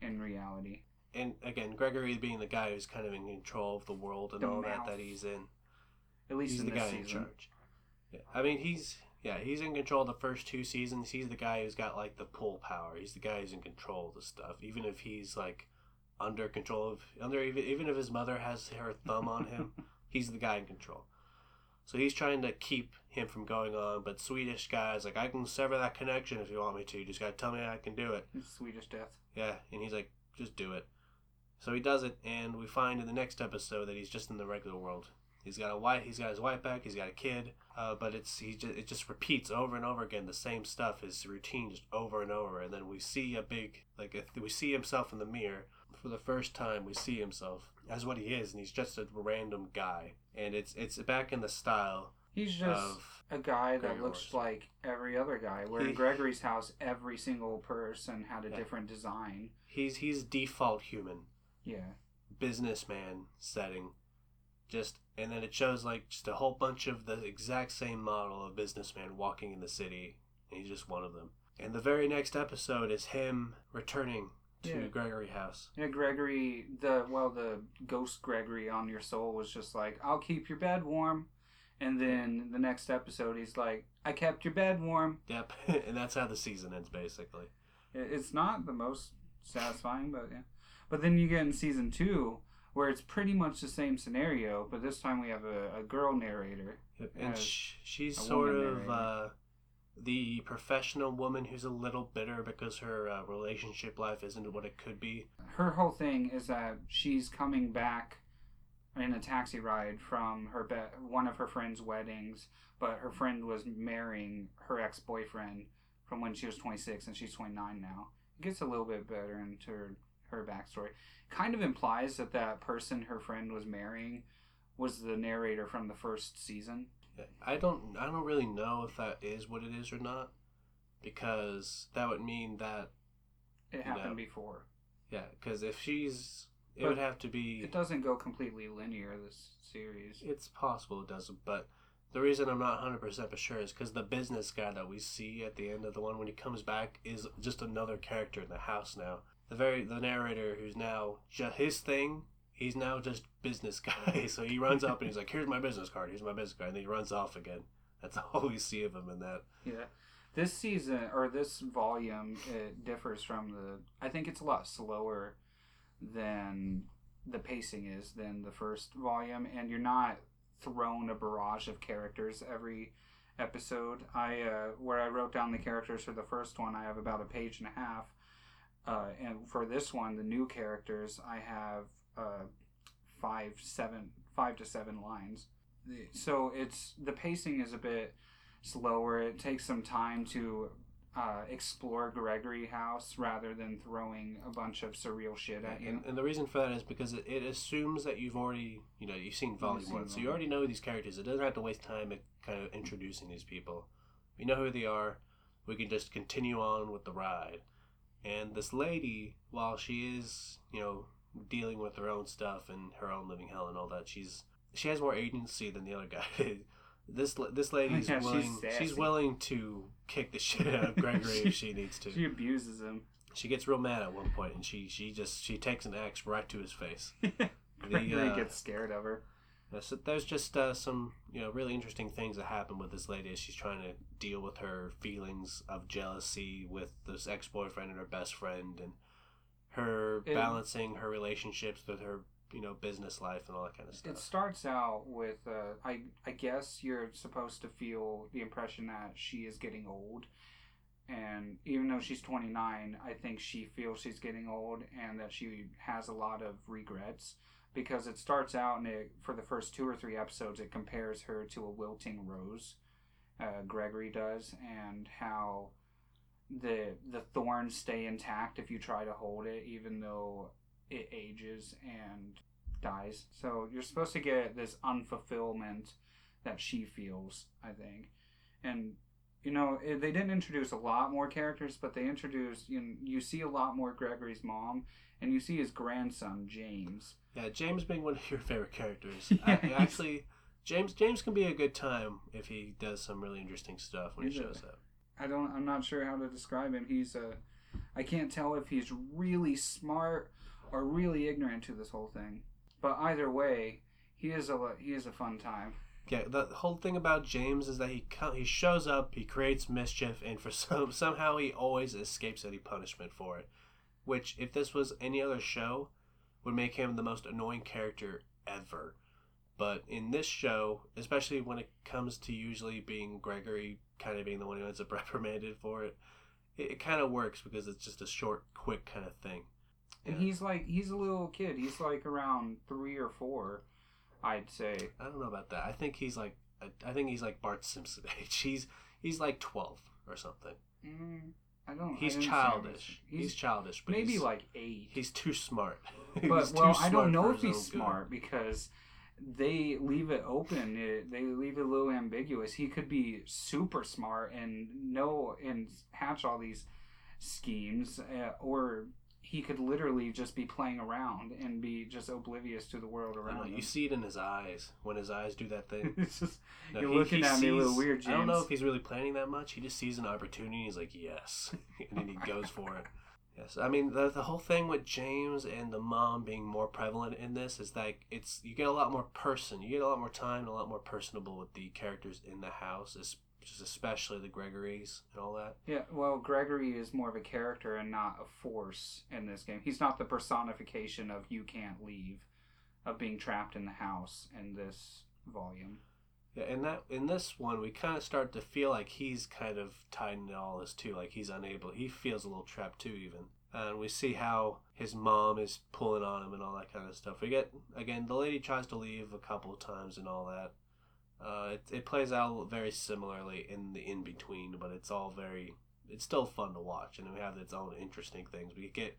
in reality And again, Gregory being the guy who's kind of in control of the world and The all mouth. that that he's in. at least he's in the guy season in charge. Yeah, I mean he's yeah he's in control of the first two seasons. He's the guy who's got like the pull power. He's the guy who's in control of the stuff. Even if he's like under control of under even even if his mother has her thumb on him, [LAUGHS] he's the guy in control. So he's trying to keep him from going on, but Swedish guy's like, I can sever that connection if you want me to. You just gotta tell me I can do it. Swedish death Yeah, and he's like, just do it. So he does it, and we find in the next episode that he's just in the regular world. He's got a wife. He's got his wife back. He's got a kid. Uh, but it's he just it just repeats over and over again the same stuff. His routine just over and over, and then we see a big like if we see himself in the mirror for the first time. We see himself as what he is, and he's just a random guy. And it's it's back in the style He's just of a guy that Gregor looks Horse. like every other guy. Where He- in Gregory's house, every single person had a Yeah. different design. he's he's default human. Yeah. businessman setting just and then it shows like just a whole bunch of the exact same model of businessman walking in the city and he's just one of them and the very next episode is him returning to Yeah. gregory house Yeah, Gregory, the well, the ghost Gregory on your soul was just like, "I'll keep your bed warm," and then the next episode, he's like, "I kept your bed warm." yep [LAUGHS] and that's how the season ends basically It's not the most satisfying, but yeah. But then you get in season two where it's pretty much the same scenario, but this time we have a, a girl narrator. Yep, and sh- she's sort of uh, the professional woman who's a little bitter because her uh, relationship life isn't what it could be Her whole thing is that she's coming back in a taxi ride from her be- one of her friend's weddings, but her friend was marrying her ex boyfriend from when she was 26 and she's 29 now. It gets a little bit better into her, her backstory. Kind of implies that that person her friend was marrying was the narrator from the first season. Yeah, I don't I don't really know if that is what it is or not because that would mean that It happened No. before. yeah because if she's it But would have to be It doesn't go completely linear, this series. it's possible it doesn't but the reason I'm not 100% for sure is because the business guy that we see at the end of the one when he comes back is just another character in the house now the very the narrator who's now just his thing he's now just business [LAUGHS] guy. So he runs up and he's like here's my business card. Here's my business card. And then he runs off again. That's [LAUGHS] all we see of him in that. Yeah. This season or this volume it differs from the I think it's a lot slower than the pacing is than the first volume. And you're not thrown a barrage of characters every episode. I uh, where I wrote down the characters for the first one, I have about a page and a half, uh, and for this one, the new characters, I have uh, five, seven, five to seven lines. The- So it's the pacing is a bit slower. It takes some time to uh, explore Gregory House rather than throwing a bunch of surreal shit at you. And, and the reason for that is because it, it assumes that you've already, you know, you've seen volume one, so you already know these characters. It doesn't have to waste time at kind of introducing these people. We know who they are. We can just continue on with the ride. And this lady, while she is, you know, dealing with her own stuff and her own living hell and all that, she's she has more agency than the other guy. [LAUGHS] this this lady's [LAUGHS] Yeah, willing. sassy. she's willing to kick the shit out of [LAUGHS] Gregory if she needs to She abuses him. she gets real mad at one point and she she just she takes an axe right to his face Gregory uh, gets scared of her. Uh, so there's just uh, some you know really interesting things that happen with this lady as she's trying to deal with her feelings of jealousy with this ex-boyfriend and her best friend and her It- balancing her relationships with her you know business life and all that kind of stuff. It starts out with uh, I I guess you're supposed to feel the impression that she is getting old, and even though she's 29, I think she feels she's getting old and that she has a lot of regrets because it starts out and it for the first two or three episodes it compares her to a wilting rose, uh, Gregory does, and how the the thorns stay intact if you try to hold it even though it ages and dies. So you're supposed to get this unfulfillment that she feels, I think. And you know, they didn't introduce a lot more characters, but they introduced you know, you see a lot more Gregory's mom and you see his grandson James. yeah james being one of your favorite characters Yeah, [LAUGHS] I, actually james james can be a good time if he does some really interesting stuff when he shows up I don't I'm not sure how to describe him. He's a I can't tell if he's really smart or really ignorant to this whole thing. But either way, he is a he is a fun time. Yeah, the whole thing about James is that he he shows up, he creates mischief, and for [LAUGHS] some somehow he always escapes any punishment for it. Which, if this was any other show, would make him the most annoying character ever. But in this show, especially when it comes to usually being Gregory kind of being the one who ends up [LAUGHS] reprimanded for it, it, it kind of works because it's just a short, quick kind of thing. And Yeah. he's like he's a little kid. He's like around three or four, I'd say. I don't know about that. I think he's like I, I think he's like Bart Simpson [LAUGHS] age. He's he's like twelve or something. Mm, I don't. He's him childish. as- He's, childish, but maybe he's, like eight. he's too smart. [LAUGHS] but He's too well, I smart don't know if he's own good. smart because they leave it open. It, they leave it a little ambiguous. He could be super smart and know and hatch all these schemes, uh, or he could literally just be playing around and be just oblivious to the world around know, him. you see it in his eyes when his eyes do that thing. [LAUGHS] it's just No, you're he- looking he at me a little weird, James. I don't know if he's really planning that much. He just sees an opportunity. He's like, yes, [LAUGHS] and then he goes for it. Yes, I mean the the whole thing with James and the mom being more prevalent in this is like it's you get a lot more person, you get a lot more time, and a lot more personable with the characters in the house, especially the Gregorys and all that. Yeah, well, Gregory is more of a character and not a force in this game. He's not the personification of you can't leave, of being trapped in the house in this volume. Yeah, in that in this one, we kind of start to feel like he's kind of tied into all this too. Like he's unable. He feels a little trapped too, even. And we see how his mom is pulling on him and all that kind of stuff. We get again, the lady tries to leave a couple of times and all that. Uh, it, it plays out very similarly in the in between, but it's all very. It's still fun to watch, and we have its own interesting things. We get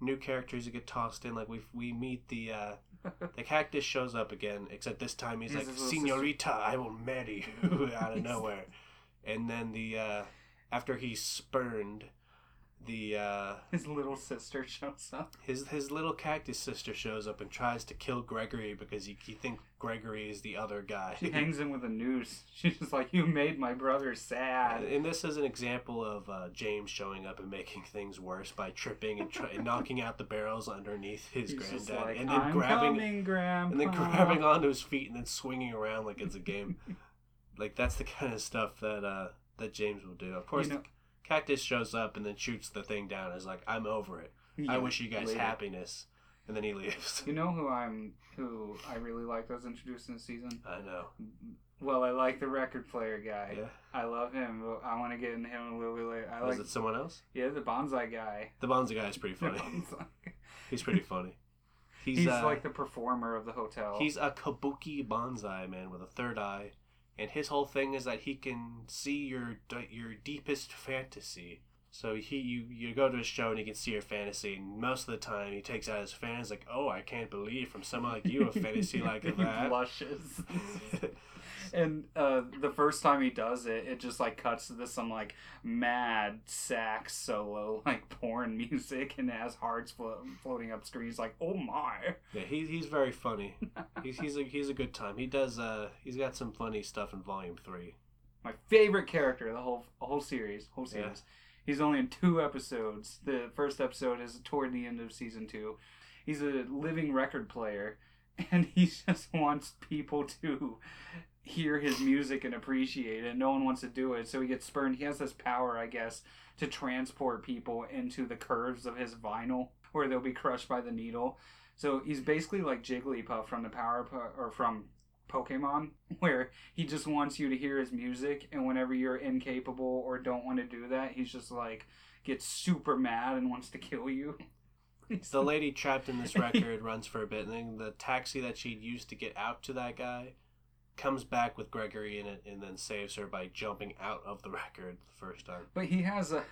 new characters that get tossed in. Like we we meet the. Uh, [LAUGHS] the cactus shows up again, except this time he's He's like, "Senorita, I will marry you," [LAUGHS] out of nowhere. And then the uh, after he's spurned, the uh, [LAUGHS] His little sister shows up. his his little cactus sister shows up and tries to kill Gregory because he, he thinks Gregory is the other guy. She [LAUGHS] hangs him with a noose. She's just like, You made my brother sad. And this is an example of uh, James showing up and making things worse by tripping and, try- and knocking out the barrels underneath his He's granddad, like, and then I'm grabbing coming, Grandpa. and then grabbing onto his feet and then swinging around like it's a game. [LAUGHS] like that's the kind of stuff that uh, that James will do. Of course, You know- Cactus shows up and then shoots the thing down. Is like, I'm over it. I wish you guys later. happiness. and then he leaves. You know who I'm who I really like that was introduced in the season? I know. Well, I like the record player guy. Yeah. I love him. I want to get into him a little bit later. I Was like it someone else? yeah the bonsai guy. The Bonza guy is pretty funny. [LAUGHS] He's pretty funny. [LAUGHS] He's, He's, uh, like the performer of the hotel. He's a kabuki bonsai man with a third eye, and his whole thing is that he can see your your deepest fantasy. So he you you go to a show and he can see your fantasy, and most of the time he takes out his fans like, "Oh, I can't believe from someone like you a fantasy [LAUGHS] like he that." blushes. [LAUGHS] and uh, the first time he does it, it just like cuts to this some like mad sax solo, [LAUGHS] like porn music, and has hearts flo- floating up screen. He's like, "Oh my!" yeah, he, he's very funny. He's he's a he's a good time. He does uh he's got some funny stuff in Volume Three. My favorite character, of the whole whole series, whole Yeah. series. He's only in two episodes. The first episode is toward the end of season two. He's a living record player, [LAUGHS] and he just wants people to hear his music and appreciate it. No one wants to do it, so he gets spurned. He has this power, I guess, to transport people into the curves of his vinyl, where they'll be crushed by the needle. So he's basically like Jigglypuff from the Power or from Pokemon, [LAUGHS] where he just wants you to hear his music, and whenever you're incapable or don't want to do that, he's just like gets super mad and wants to kill you. [LAUGHS] The lady trapped in this [LAUGHS] record runs for a bit, and then the taxi that she'd used to get out to that guy comes back with Gregory in it, and then saves her by jumping out of the [LAUGHS] record the first time. But he has a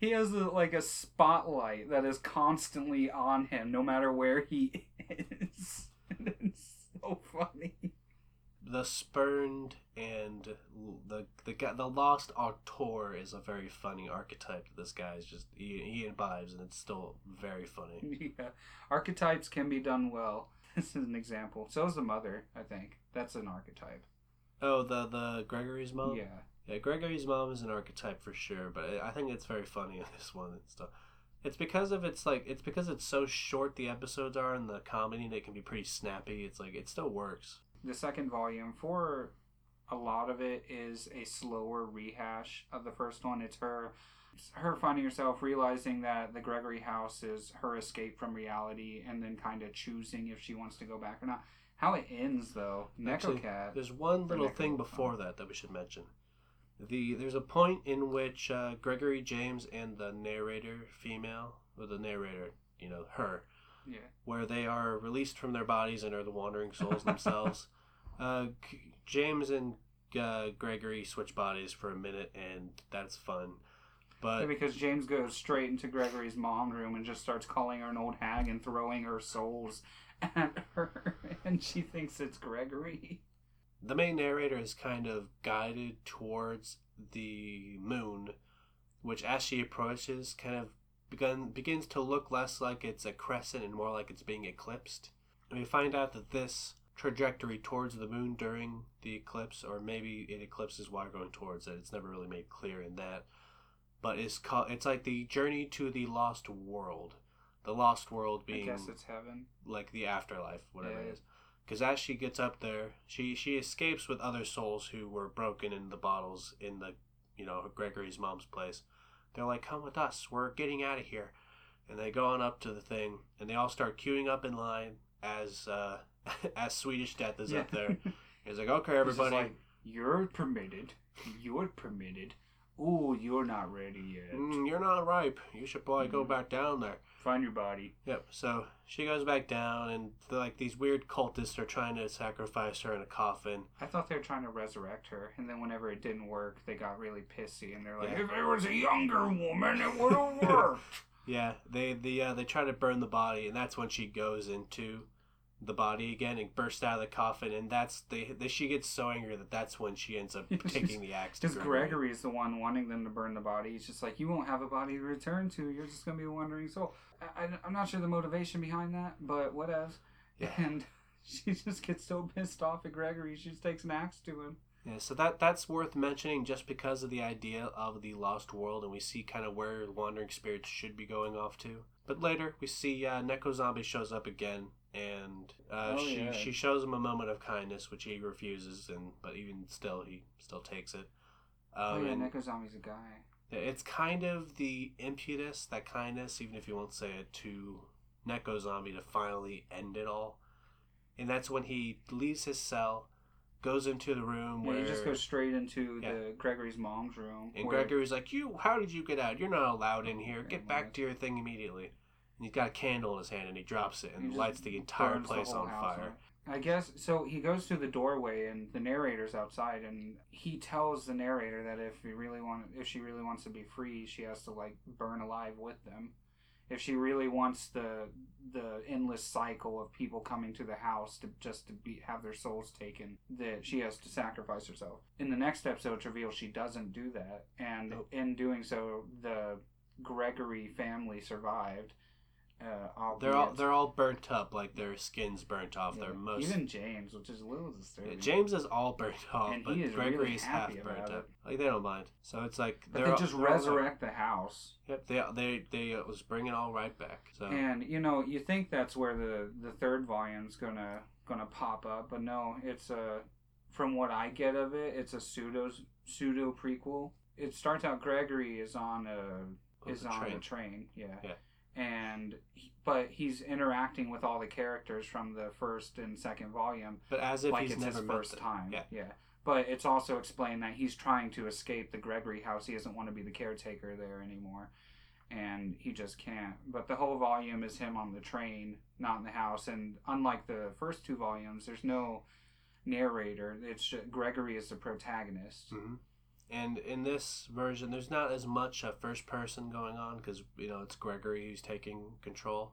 he has a, like a spotlight that is constantly on him, no matter where he [LAUGHS] is. [LAUGHS] It's so funny. The spurned and the the guy, the lost auteur is a very funny archetype. that This guy is just he, he imbibes, and it's still very funny. Yeah, archetypes can be done well. This is an example. So is the mother. I think that's an archetype. Oh, the the Gregory's mom. Yeah. Yeah, Gregory's mom is an archetype for sure, but I think it's very funny in this one and stuff. It's because of it's like it's because it's so short the episodes are and the comedy and it can be pretty snappy. It's like it still works. the second volume for a lot of it is a slower rehash of the first one it's her it's her finding herself realizing that the gregory house is her escape from reality and then kind of choosing if she wants to go back or not how it ends though Actually, Nekocat There's one little Neko. thing before that that we should mention. The there's a point in which uh, Gregory James and the narrator female, or the narrator, you know, her, yeah where they are released from their bodies and are the wandering souls themselves. [LAUGHS] Uh, James and uh, Gregory switch bodies for a minute, and that's fun. But because james goes straight into gregory's mom room and just starts calling her an old hag and throwing her souls at her and she thinks it's gregory the main narrator is kind of guided towards the moon, which as she approaches, kind of begun begins to look less like it's a crescent and more like it's being eclipsed. And we find out that this trajectory towards the moon during the eclipse, or maybe it eclipses while going towards it. It's never really made clear in that, but it's called. It's like the journey to the lost world. The lost world being i guess it's heaven like the afterlife, whatever Yeah. it is. Because as she gets up there, she she escapes with other souls who were broken in the bottles in the, you know, Gregory's mom's place. They're like, "Come with us. We're getting out of here." And they go on up to the thing, and they all start queuing up in line as uh, [LAUGHS] as Swedish Death is up there. He's [LAUGHS] like, "Okay, everybody." like, you're permitted. You're permitted. Ooh, you're not ready yet. "Mm, you're not ripe. You should probably go Mhm. back down there. Find your body. Yep. So she goes back down, and like these weird cultists are trying to sacrifice her in a coffin. I thought they were trying to resurrect her, and then whenever it didn't work, they got really pissy, and they're like, Yeah. "If it was a younger woman, it would have [LAUGHS] worked." Yeah, they the uh, they try to burn the body, and that's when she goes into the body again and bursts out of the coffin, and that's they, they she gets so angry that that's when she ends up [LAUGHS] taking the axe. Because Gregory is the one wanting them to burn the body. He's just like, "You won't have a body to return to. You're just gonna be a wandering soul." I, I, I'm not sure the motivation behind that, but whatever. Yeah. And [LAUGHS] she just gets so pissed off at Gregory, she just takes an axe to him. Yeah, so that that's worth mentioning just because of the idea of the lost world, and we see kind of where wandering spirits should be going off to. But later we see uh, Neko Zombie shows up again, and uh, Oh, she yeah. she shows him a moment of kindness, which he refuses, and but even still he still takes it. oh Um, yeah, and- Neko Zombie's a guy. It's kind of the impetus, that kindness, even if you won't say it to Neko Zombie to finally end it all. And that's when he leaves his cell, goes into the room Yeah, where he just goes straight into Yeah. the Gregory's mom's room. and where- Gregory's like, "You, how did you get out? You're not allowed in oh, here. Get back to your thing immediately." And he's got a candle in his hand, and he drops it and lights the entire burns the place on fire. I guess so. He goes through the doorway, and the narrator's outside, and he tells the narrator that if he really want, if she really wants to be free, she has to like burn alive with them. If she really wants the the endless cycle of people coming to the house to just to be have their souls taken, that she has to sacrifice herself. In the next episode, it's revealed she doesn't do that, and Nope. in doing so, the Gregory family survived. Uh, They're all they're all burnt up, like their skins burnt off. yeah, They're most even James, which is a little Yeah, disturbing. James is all burnt off, And but he is Gregory really half burnt up. Like they don't mind. So it's like they just all- resurrect the house, Yep, they they they uh, was bringing it all right back. So and you know you think that's where the the third volume's gonna gonna pop up, but no, it's a from what I get of it, it's a pseudo pseudo prequel. It starts out Gregory is on a on is on train. a train, yeah, Yeah. And but he's interacting with all the characters from the first and second volume but as if like he's it's never his first them. time. Yeah, yeah. But it's also explained that he's trying to escape the Gregory house. He doesn't want to be the caretaker there anymore. And he just can't. But the whole volume is him on the train, not in the house. And unlike the first two volumes, there's no narrator. It's just, Gregory is the protagonist. hmm And in this version, there's not as much uh, first person going on because you know it's Gregory who's taking control.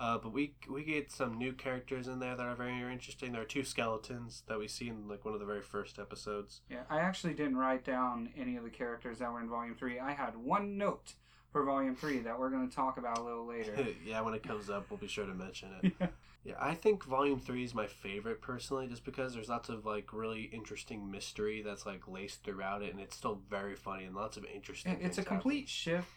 Uh, but we we get some new characters in there that are very interesting. There are two skeletons that we see in like one of the very first episodes. Yeah, I actually didn't write down any of the characters that were in Volume 3. I had one note for Volume 3 that we're going to talk about a little later. [LAUGHS] yeah, when it comes up, we'll be sure to mention it. yeah. [LAUGHS] Yeah, I think Volume Three is my favorite personally, just because there's lots of like really interesting mystery that's like laced throughout it, and it's still very funny and lots of interesting. It- It's a things happen. complete shift,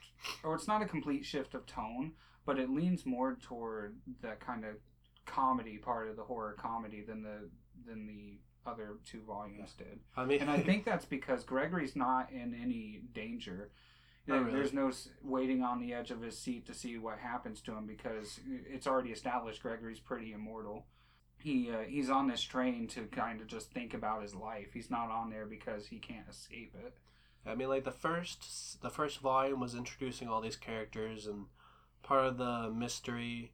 or it's not a complete shift of tone, but it leans more toward that kind of comedy part of the horror comedy than the than the other two volumes did. I mean, And I [LAUGHS] think that's because Gregory's not in any danger. There- really. There's no waiting on the edge of his seat to see what happens to him because it's already established Gregory's pretty immortal. He uh, he's on this train to kind of just think about his life. He's not on there because he can't escape it. I mean, like the first the first volume was introducing all these characters, and part of the mystery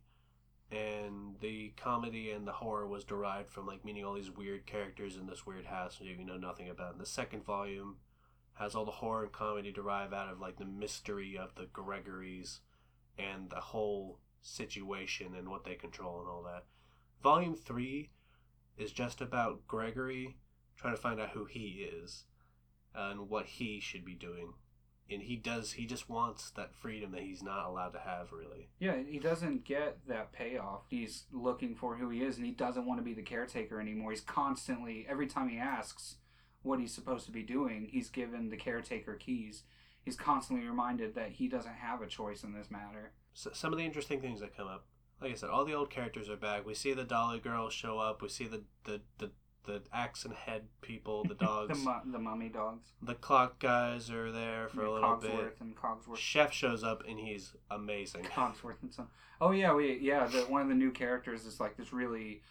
and the comedy and the horror was derived from like meeting all these weird characters in this weird house that you know nothing about. In the second volume has all the horror and comedy derive out of like the mystery of the Gregorys and the whole situation and what they control and all that. Volume three is just about Gregory trying to find out who he is and what he should be doing. And he does, he just wants that freedom that he's not allowed to have, really. Yeah, he doesn't get that payoff. He's looking for who he is, and he doesn't want to be the caretaker anymore. He's constantly, every time he asks what he's supposed to be doing, he's given the caretaker keys. He's constantly reminded that he doesn't have a choice in this matter. So, some of the interesting things that come up, like I said, all the old characters are back. We see the Dolly Girls show up. We see the the the, the axe and head people, the [LAUGHS] the, dogs. mu- the mummy dogs. the clock guys are there for a little bit. Cogsworth and Cogsworth. Chef shows up and he's amazing. Cogsworth and son. Oh yeah, we yeah. The, one of the new characters is like this really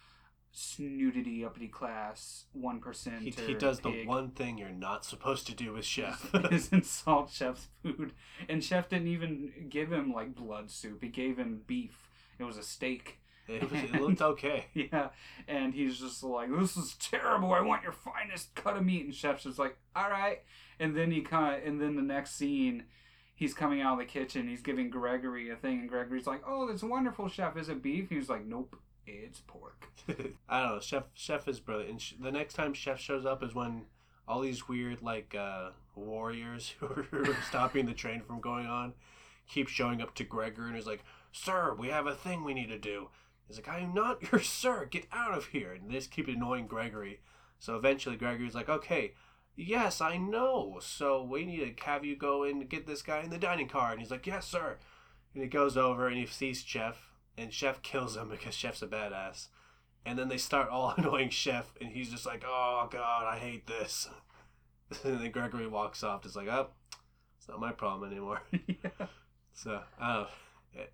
snooty uppity class one percent. He, he does the one thing you're not supposed to do with Chef. [LAUGHS] is [LAUGHS] insult Chef's food, and Chef didn't even give him like blood soup. He gave him beef. It was a steak. it, was, it looked [LAUGHS] okay. Yeah, and he's just like, "This is terrible. I want your finest cut of meat." And Chef's just like, "All right." And then he kind of, and then the next scene, he's coming out of the kitchen. He's giving Gregory a thing, and Gregory's like, "Oh, that's wonderful, Chef. Is it beef?" He was like, "Nope, it's pork." [LAUGHS] I don't know. Chef Chef is brilliant. And sh- the next time Chef shows up is when all these weird like uh, warriors [LAUGHS] who are stopping the train from going on keep showing up to Gregor and is like, "Sir, we have a thing we need to do." He's like, "I am not [LAUGHS] your sir. Get out of here!" And they just keep annoying Gregory. So eventually, Gregory's like, "Okay." Yes, I know. So we need to have you go in to get this guy in the dining car. And he's like, Yes, sir. And he goes over and he sees Chef, and Chef kills him because Chef's a badass. And then they start all [LAUGHS] annoying Chef, and he's just like, "Oh God, I hate this." [LAUGHS] and then Gregory walks off, just like, "Oh, it's not my problem anymore." [LAUGHS] yeah. So, I don't know.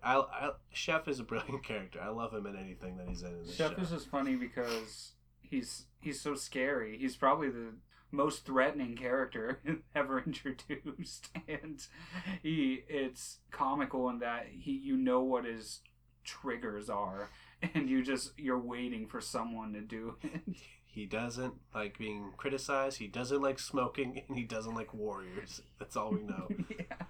I, I, Chef is a brilliant character. I love him in anything that he's in. in Chef show. is just funny because he's he's so scary. He's probably the most threatening character ever introduced, and he it's comical in that he you know what his triggers are, [LAUGHS] and you just you're waiting for someone to do it. [LAUGHS] He doesn't like being criticized. He doesn't like smoking, and he doesn't like warriors. That's all we know. [LAUGHS] yeah.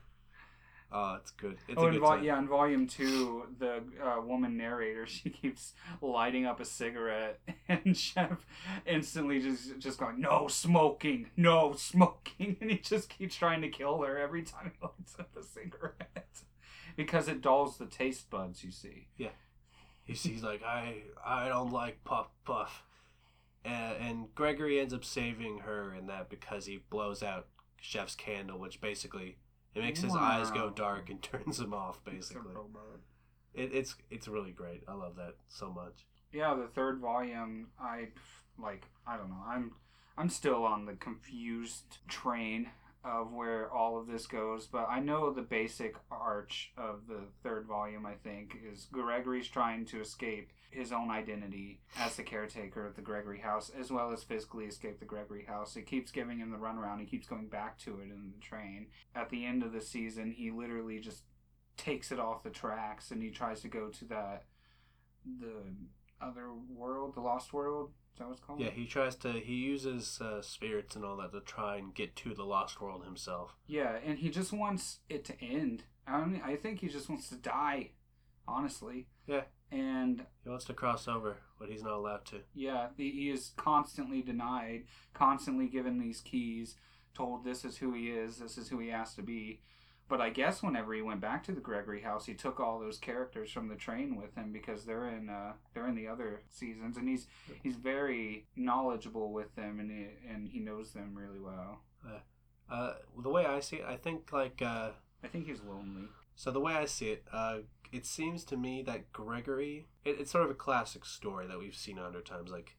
Oh, it's good. It's oh, a good time. yeah, in volume two, the uh, woman narrator she keeps lighting up a cigarette, and Chef instantly just just going, "No smoking, no smoking," and he just keeps trying to kill her every time he lights up a cigarette because it dulls the taste buds. You see, He's, he's like, I I don't like puff puff, and, and Gregory ends up saving her in that because he blows out Chef's candle, which basically it makes his eyes go dark and [LAUGHS] turns him off. Basically, it, it's it's really great. I love that so much. yeah, the third volume, I like. I don't know. I'm I'm still on the confused train of where all of this goes, but I know the basic arch of the third volume. I think is Gregory's trying to escape his own identity as the caretaker of the Gregory house, as well as physically escape the Gregory house. It keeps giving him the runaround. He keeps going back to it in the train. At the end of the season, he literally just takes it off the tracks and he tries to go to that the other world, the lost world. Is that what called? Yeah, he tries to he uses uh, spirits and all that to try and get to the lost world himself. Yeah, and he just wants it to end. I mean, I think he just wants to die, honestly. Yeah. And He wants to cross over, but he's not allowed to. yeah, he he is constantly denied, constantly given these keys, told this is who he is, this is who he has to be. But I guess whenever he went back to the Gregory house, he took all those characters from the train with him because they're in uh, they're in the other seasons, and he's he's very knowledgeable with them, and he, and he knows them really well. Uh, the way I see it, I think like uh, I think he's lonely. so. The way I see it, uh, it seems to me that Gregory, it, it's sort of a classic story that we've seen a hundred times. Like,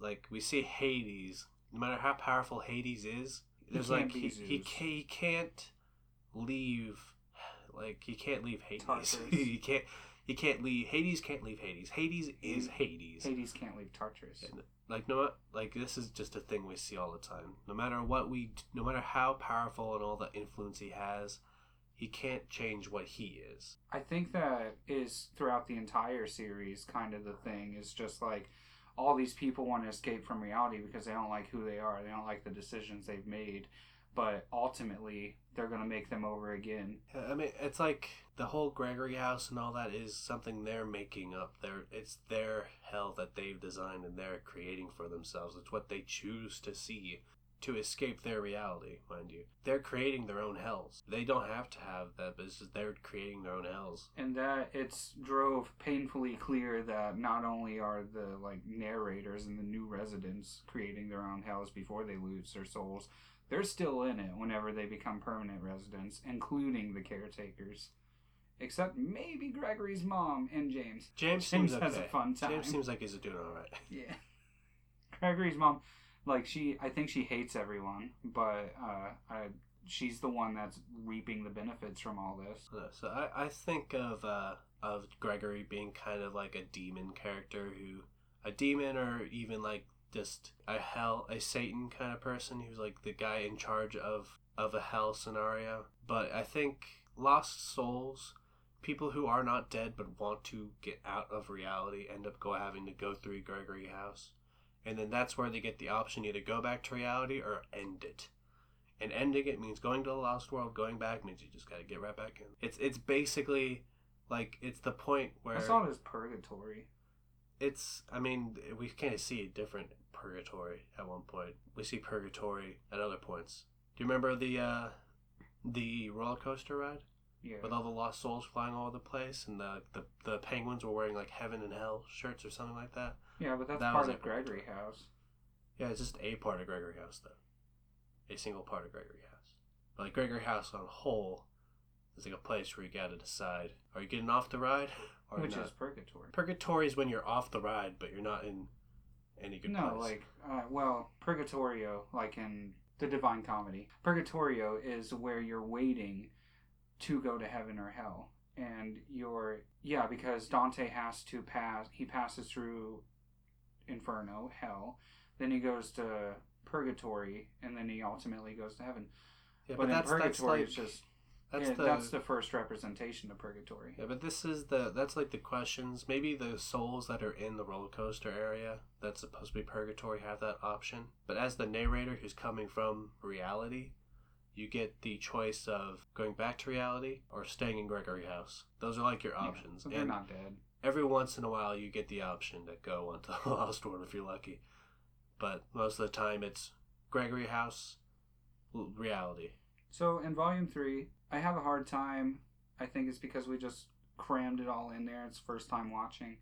like we see Hades. No matter how powerful Hades is, He there's can't like he, he, he can't leave. Like he can't leave Hades. [LAUGHS] He can't. He can't leave. Hades can't leave Hades. Hades is mm. Hades. Hades can't leave Tartarus. And, like no like this is just a thing we see all the time no matter what we no matter how powerful and all the influence he has he can't change what he is I think that is throughout the entire series kind of the thing is just like all these people want to escape from reality because they don't like who they are. They don't like the decisions they've made. But ultimately, they're going to make them over again. i mean it's like the whole gregory house and all that is something they're making up. Their it's their hell that they've designed and they're creating for themselves. It's what they choose to see to escape their reality mind you. They're creating their own hells. They don't have to have that but it's just they're creating their own hells. And that it's drove painfully clear that not only are the like narrators and the new residents creating their own hells before they lose their souls, they're still in it whenever they become permanent residents, including the caretakers. Except maybe Gregory's mom and James. james, James seems has a fun time. james seems like he's doing all right [LAUGHS] Yeah. Gregory's mom, like she, I think she hates everyone, but uh, I, she's the one that's reaping the benefits from all this. So I, I think of uh, of Gregory being kind of like a demon character who a demon or even like just a hell a Satan kind of person who's like the guy in charge of of a hell scenario. But I think lost souls, people who are not dead but want to get out of reality end up go having to go through Gregory House. And then that's where they get the option either go back to reality or end it. And ending it means going to the lost world. Going back means you just got to get right back in. It's it's basically like it's the point where I saw it as purgatory. It's. I mean, we kind of see a different purgatory at one point. We see purgatory at other points. Do you remember the uh, the roller coaster ride Yeah. with all the lost souls flying all over the place, and the the, the penguins were wearing like heaven and hell shirts or something like that? Yeah, but that's That part of Gregory House. Yeah, it's just a part of Gregory House, though. A single part of Gregory House. But like Gregory House on a whole is like a place where you gotta decide: are you getting off the ride [LAUGHS] or Which not? is purgatory. Purgatory is when you're off the ride, but you're not in any good No, place. like, uh, well, Purgatorio, like in the Divine Comedy, Purgatorio is where you're waiting to go to heaven or hell. and you're yeah because Dante has to pass. He passes through Inferno, hell. Then he goes to purgatory, and then he ultimately goes to heaven. Yeah, but, but in that's that's purgatory, like it's just that's yeah, the that's the first representation of purgatory. yeah, but this is the that's like the questions. Maybe the souls that are in the roller coaster area that's supposed to be purgatory have that option. But as the narrator who's coming from reality, you get the choice of going back to reality or staying in Gregory House. Those are like your options. so they're and not dead. every once in a while you get the option to go [LAUGHS] onto the Lost World if you're lucky. But most of the time it's Gregory House, reality. So in volume three, I have a hard time. I think it's because we just crammed it all in there. It's first time watching,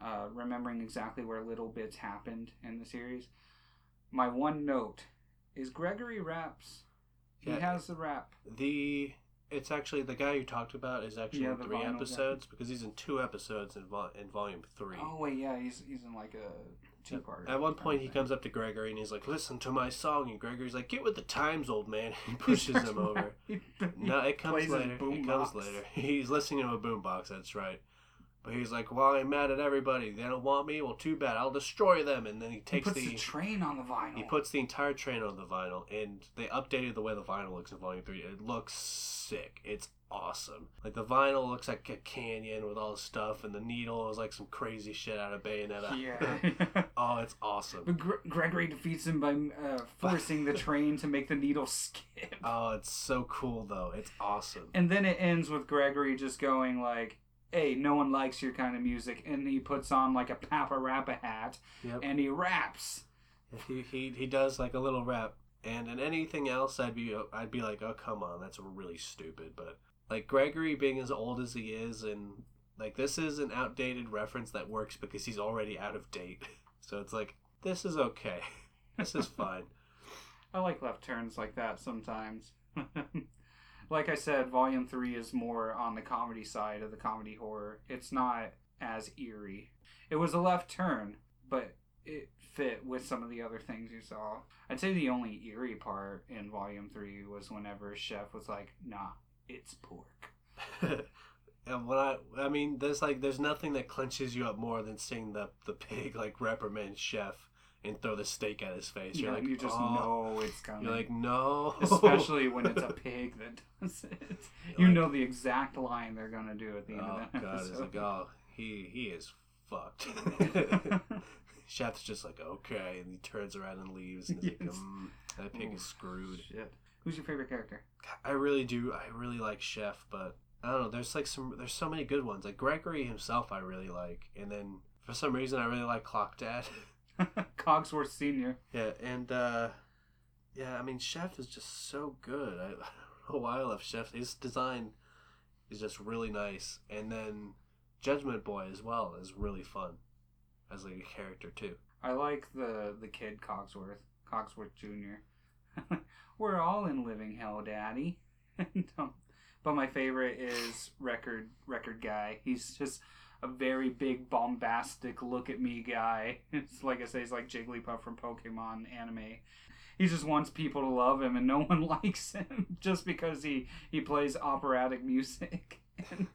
uh, remembering exactly where little bits happened in the series. My one note is Gregory raps. He Yeah. has the rap. The it's actually the guy you talked about is actually Yeah, in three vinyl guy. episodes because he's in two episodes in, vol- in volume three. Oh wait, yeah, he's he's in like a two part. At one point, he comes up to Gregory and he's like, "Listen to my song," and Gregory's like, "Get with the times, old man." [LAUGHS] He [LAUGHS] pushes him over. [LAUGHS] No, it comes later. It comes later. He's listening to a boombox. That's right. But he's like, "Well, I'm mad at everybody. They don't want me. Well, too bad. I'll destroy them." And then he takes the the train on the vinyl. he puts the entire train on the vinyl, and they updated the way the vinyl looks in Volume Three. It looks sick. It's awesome. Like the vinyl looks like a canyon with all the stuff, and the needle is like some crazy shit out of Bayonetta. yeah. [LAUGHS] oh, it's awesome. But Gre- Gregory defeats him by uh, forcing the [LAUGHS] train to make the needle skip. Oh, it's so cool though. It's awesome. And then it ends with Gregory just going like, "Hey, no one likes your kind of music," and he puts on like a Parappa hat Yep. and he raps. He, he he does like a little rap, and in anything else, I'd be I'd be like, oh come on, that's really stupid. But like Gregory being as old as he is, and like this is an outdated reference that works because he's already out of date. [LAUGHS] So it's like this is okay, [LAUGHS] this is fine. [LAUGHS] I like left turns like that sometimes. like I said, Volume Three is more on the comedy side of the comedy horror. It's not as eerie. It was a left turn, but it fit with some of the other things you saw. I'd say the only eerie part in Volume Three was whenever Chef was like, "Nah, it's pork." [LAUGHS] and when I I mean, there's like there's nothing that clenches you up more than seeing the the pig like reprimand chef and throw the steak at his face. You're Yeah, like, you just "Oh." know it's coming. You're like, no. Especially when it's a [LAUGHS] pig that does it. You Like- know the exact line they're gonna do at the end Oh of that god, it's like oh he he is fucked. [LAUGHS] Chef's just like okay, and he turns around and leaves, and he's like, Yes. mm, that pig Oh, is screwed. Shit. Who's your favorite character? I really do. I really like Chef, but I don't know. There's like some. There's so many good ones. Like Gregory himself, I really like, and then for some reason, I really like Clock Dad. [LAUGHS] [LAUGHS] Cogsworth Senior. yeah, and uh yeah, I mean, Chef is just so good. I, [LAUGHS] I don't know why I love Chef. His design is just really nice, and then Judgment Boy as well is really fun as like a character too. I like the the kid Cogsworth, Cogsworth Junior. [LAUGHS] We're all in living hell, Daddy. [LAUGHS] Um, but my favorite is record record guy. He's just a very big bombastic look at me guy. [LAUGHS] It's like I say, he's like Jigglypuff from Pokemon anime. He just wants people to love him, and no one likes him just because he he plays operatic music. And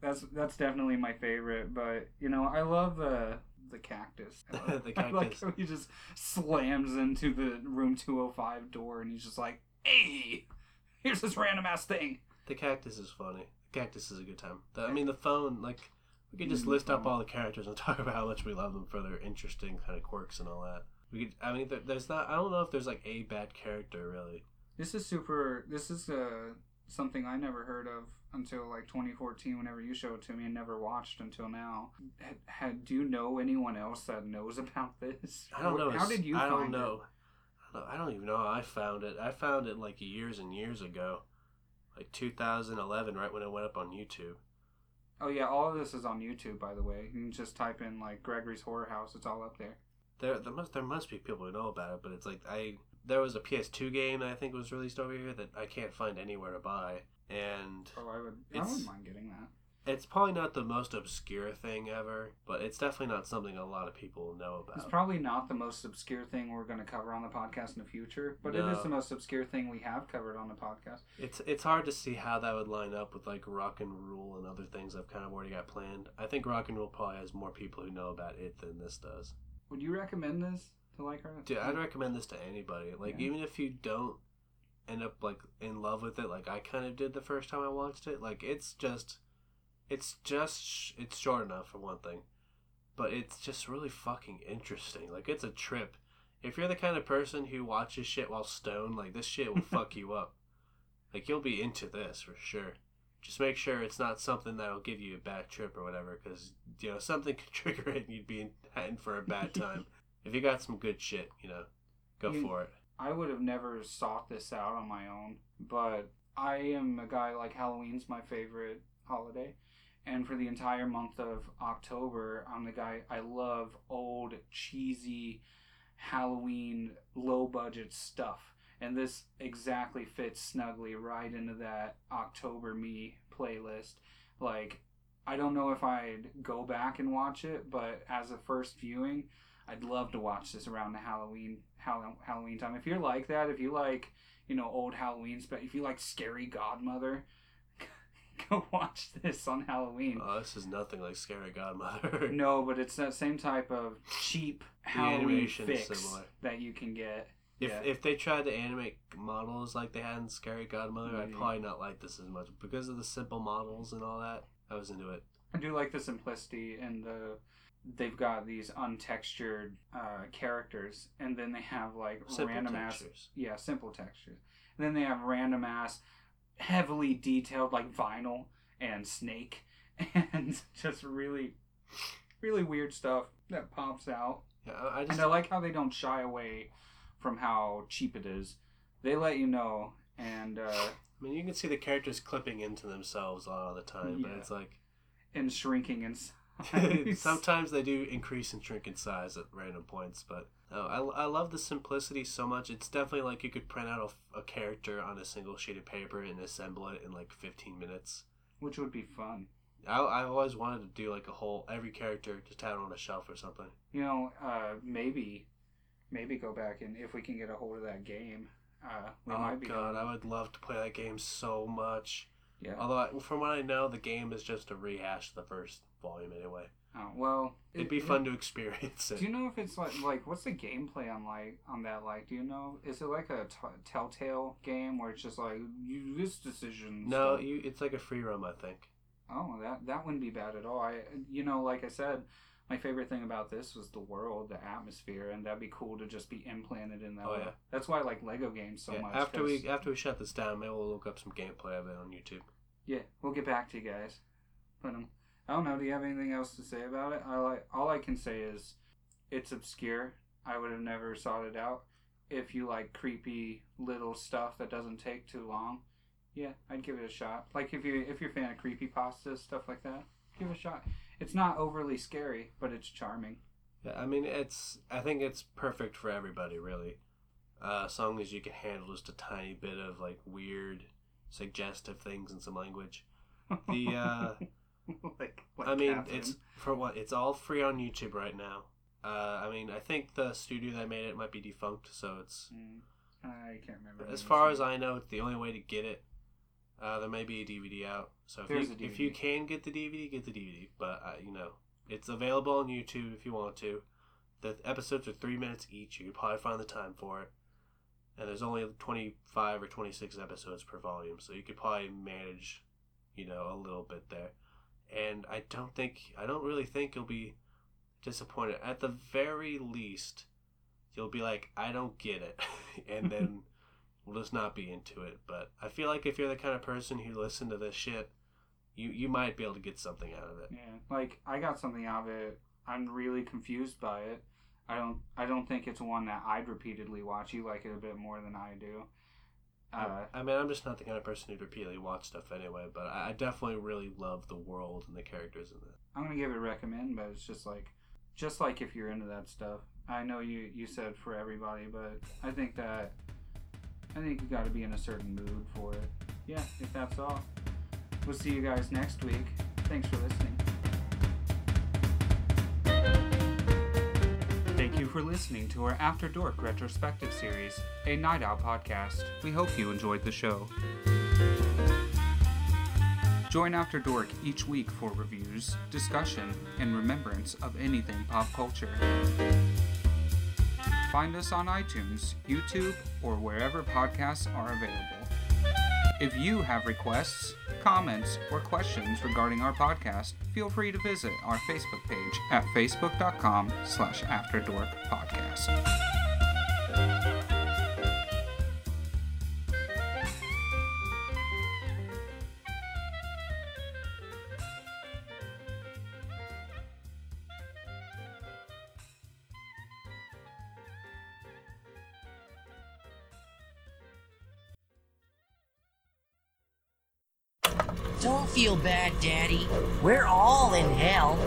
that's that's definitely my favorite. But you know, I love the the cactus. [LAUGHS] The [LAUGHS] like cactus. how he just slams into the room two hundred five door, and he's just like, "Hey, here's this random ass thing." The cactus is funny. The cactus is a good time. The, I mean, the phone like we could just Mm, list up all the characters and [LAUGHS] talk about how much we love them for their interesting kind of quirks and all that. We could. I mean, there, there's not. I don't know if there's like a bad character really. This is super. This is uh, something I never heard of until like 2014. Whenever you showed it to me, and never watched until now. Had, had do you know anyone else that knows [LAUGHS] about this? I don't know. How did you? I don't find it? I don't- I don't even know how I found it. I found it like years and years ago, like 2011, right when it went up on YouTube. Oh yeah, all of this is on YouTube, by the way. You can just type in like Gregory's Horror House. It's all up there. There, there must there must be people who know about it, but it's like I there was a PS2 game that I think was released over here that I can't find anywhere to buy, and Oh, I would. I wouldn't mind getting that. It's probably not the most obscure thing ever, but it's definitely not something a lot of people know about. It's probably not the most obscure thing we're going to cover on the podcast in the future, but it No. is the most obscure thing we have covered on the podcast. It's it's hard to see how that would line up with like rock and roll and other things I've kind of already got planned. I think rock and roll probably has more people who know about it than this does. Would you recommend this to like our? Dude, I'd recommend this to anybody. Like Yeah. even if you don't end up like in love with it, like I kind of did the first time I watched it. Like it's just, it's just it's short enough for one thing, but it's just really fucking interesting. Like it's a trip. If you're the kind of person who watches shit while stoned, like this shit will [LAUGHS] fuck you up. Like you'll be into this for sure. Just make sure it's not something that'll give you a bad trip or whatever, because you know something could [LAUGHS] trigger it and you'd be in, in for a bad [LAUGHS] time. If you got some good shit, you know, go You- for it. I would have never sought this out on my own, but I am a guy like Halloween's my favorite holiday. And for the entire month of October, I'm the guy I love old, cheesy Halloween, low budget stuff. And this exactly fits snugly right into that October Me playlist. Like, I don't know if I'd go back and watch it, but as a first viewing, I'd love to watch this around the Halloween Hall- Halloween time. If you're like that, if you like you know old Halloween, but if you like Scary Godmother, [LAUGHS] go watch this on Halloween. Oh, this is nothing like Scary Godmother. [LAUGHS] No, but it's that same type of cheap Halloween fix similar. that you can get. If Yeah. if they tried to animate models like they had in Scary Godmother, I'd Mhm. probably not like this as much because of the simple models and all that. I was into it. I do like the simplicity and the they've got these untextured uh, characters, and then they have like Simple random ass yeah simple textures. And then they have random ass, heavily detailed like vinyl and snake, [LAUGHS] and just really, really weird stuff that pops out. Yeah, I just And I like how they don't shy away from how cheap it is. They let you know, and uh, I mean, you can see the characters clipping into themselves a lot of the time, but it's like and shrinking inside. Sometimes they do increase and shrink in size at random points. But oh, I, I love the simplicity so much. It's definitely like you could print out a, a character on a single sheet of paper and assemble it in like 15 minutes. which would be fun. I I always wanted to do like a whole every character just have it on a shelf or something. You know, uh, maybe, maybe go back and if we can get a hold of that game, uh, we oh might be. god, I would love to play that game so much. Yeah. Although I, from what I know, the game is just a rehash of the first volume anyway. Oh, well, It'd it- be it- fun to experience it. Do you know if it's like like what's the gameplay on like on that like? Do you know? Is it like a t- Telltale game where it's just like you this decision? no, you it's like a free roam, I think. Oh, that that wouldn't be bad at all. I you know, like I said, my favorite thing about this was the world, the atmosphere, and that'd be cool to just be implanted in that. Oh, yeah. That's why I like Lego games so Yeah, much. after 'cause- we after we shut this down, maybe we'll look up some gameplay of it on YouTube. Yeah, we'll get back to you guys. But um, I don't know. Do you have anything else to say about it? I like all I can say is it's obscure. I would have never sought it out. If you like creepy little stuff that doesn't take too long, yeah, I'd give it a shot. Like if you if you're a fan of creepy pastas stuff like that, give it a shot. It's not overly scary, but it's charming. Yeah, I mean it's I think it's perfect for everybody really. Uh, as long as you can handle just a tiny bit of like weird, suggestive things in some language. The uh, [LAUGHS] like, like I mean, Catherine. it's for what it's all free on YouTube right now. Uh, I mean, I think the studio that made it might be defunct, so it's Mm, I can't remember. as far as I know, it's the only way to get it. Uh, there may be a DVD out, so if There's you, if you can get the DVD, get the DVD. But uh, you know, it's available on YouTube if you want to. The episodes are three minutes each. You could probably find the time for it. And there's only 25 or 26 episodes per volume, so you could probably manage, you know, a little bit there. And I don't think, I don't really think you'll be disappointed. At the very least, you'll be like, I don't get it. [LAUGHS] and then we'll just not be into it. But I feel like if you're the kind of person who listen to this shit, you, you might be able to get something out of it. Yeah, like I got something out of it. I'm really confused by it. I don't. I don't think it's one that I'd repeatedly watch. You like it a bit more than I do. Uh, I mean, I'm just not the kind of person who'd repeatedly watch stuff anyway, but I I definitely really love the world and the characters in it. I'm gonna give it a recommend, but it's just like, just like if you're into that stuff. I know you you said for everybody, but I think that I think you got to be in a certain mood for it. Yeah, if that's all. We'll see you guys next week. Thanks for listening. Thank you for listening to our After Dork retrospective series, a Night Out podcast. We hope you enjoyed the show. Join After Dork each week for reviews, discussion, and remembrance of anything pop culture. Find us on iTunes, YouTube, or wherever podcasts are available. If you have requests, comments, or questions regarding our podcast, feel free to visit our Facebook page at facebook.com slash afterdorkpodcast. Feel bad, Daddy. We're all in hell.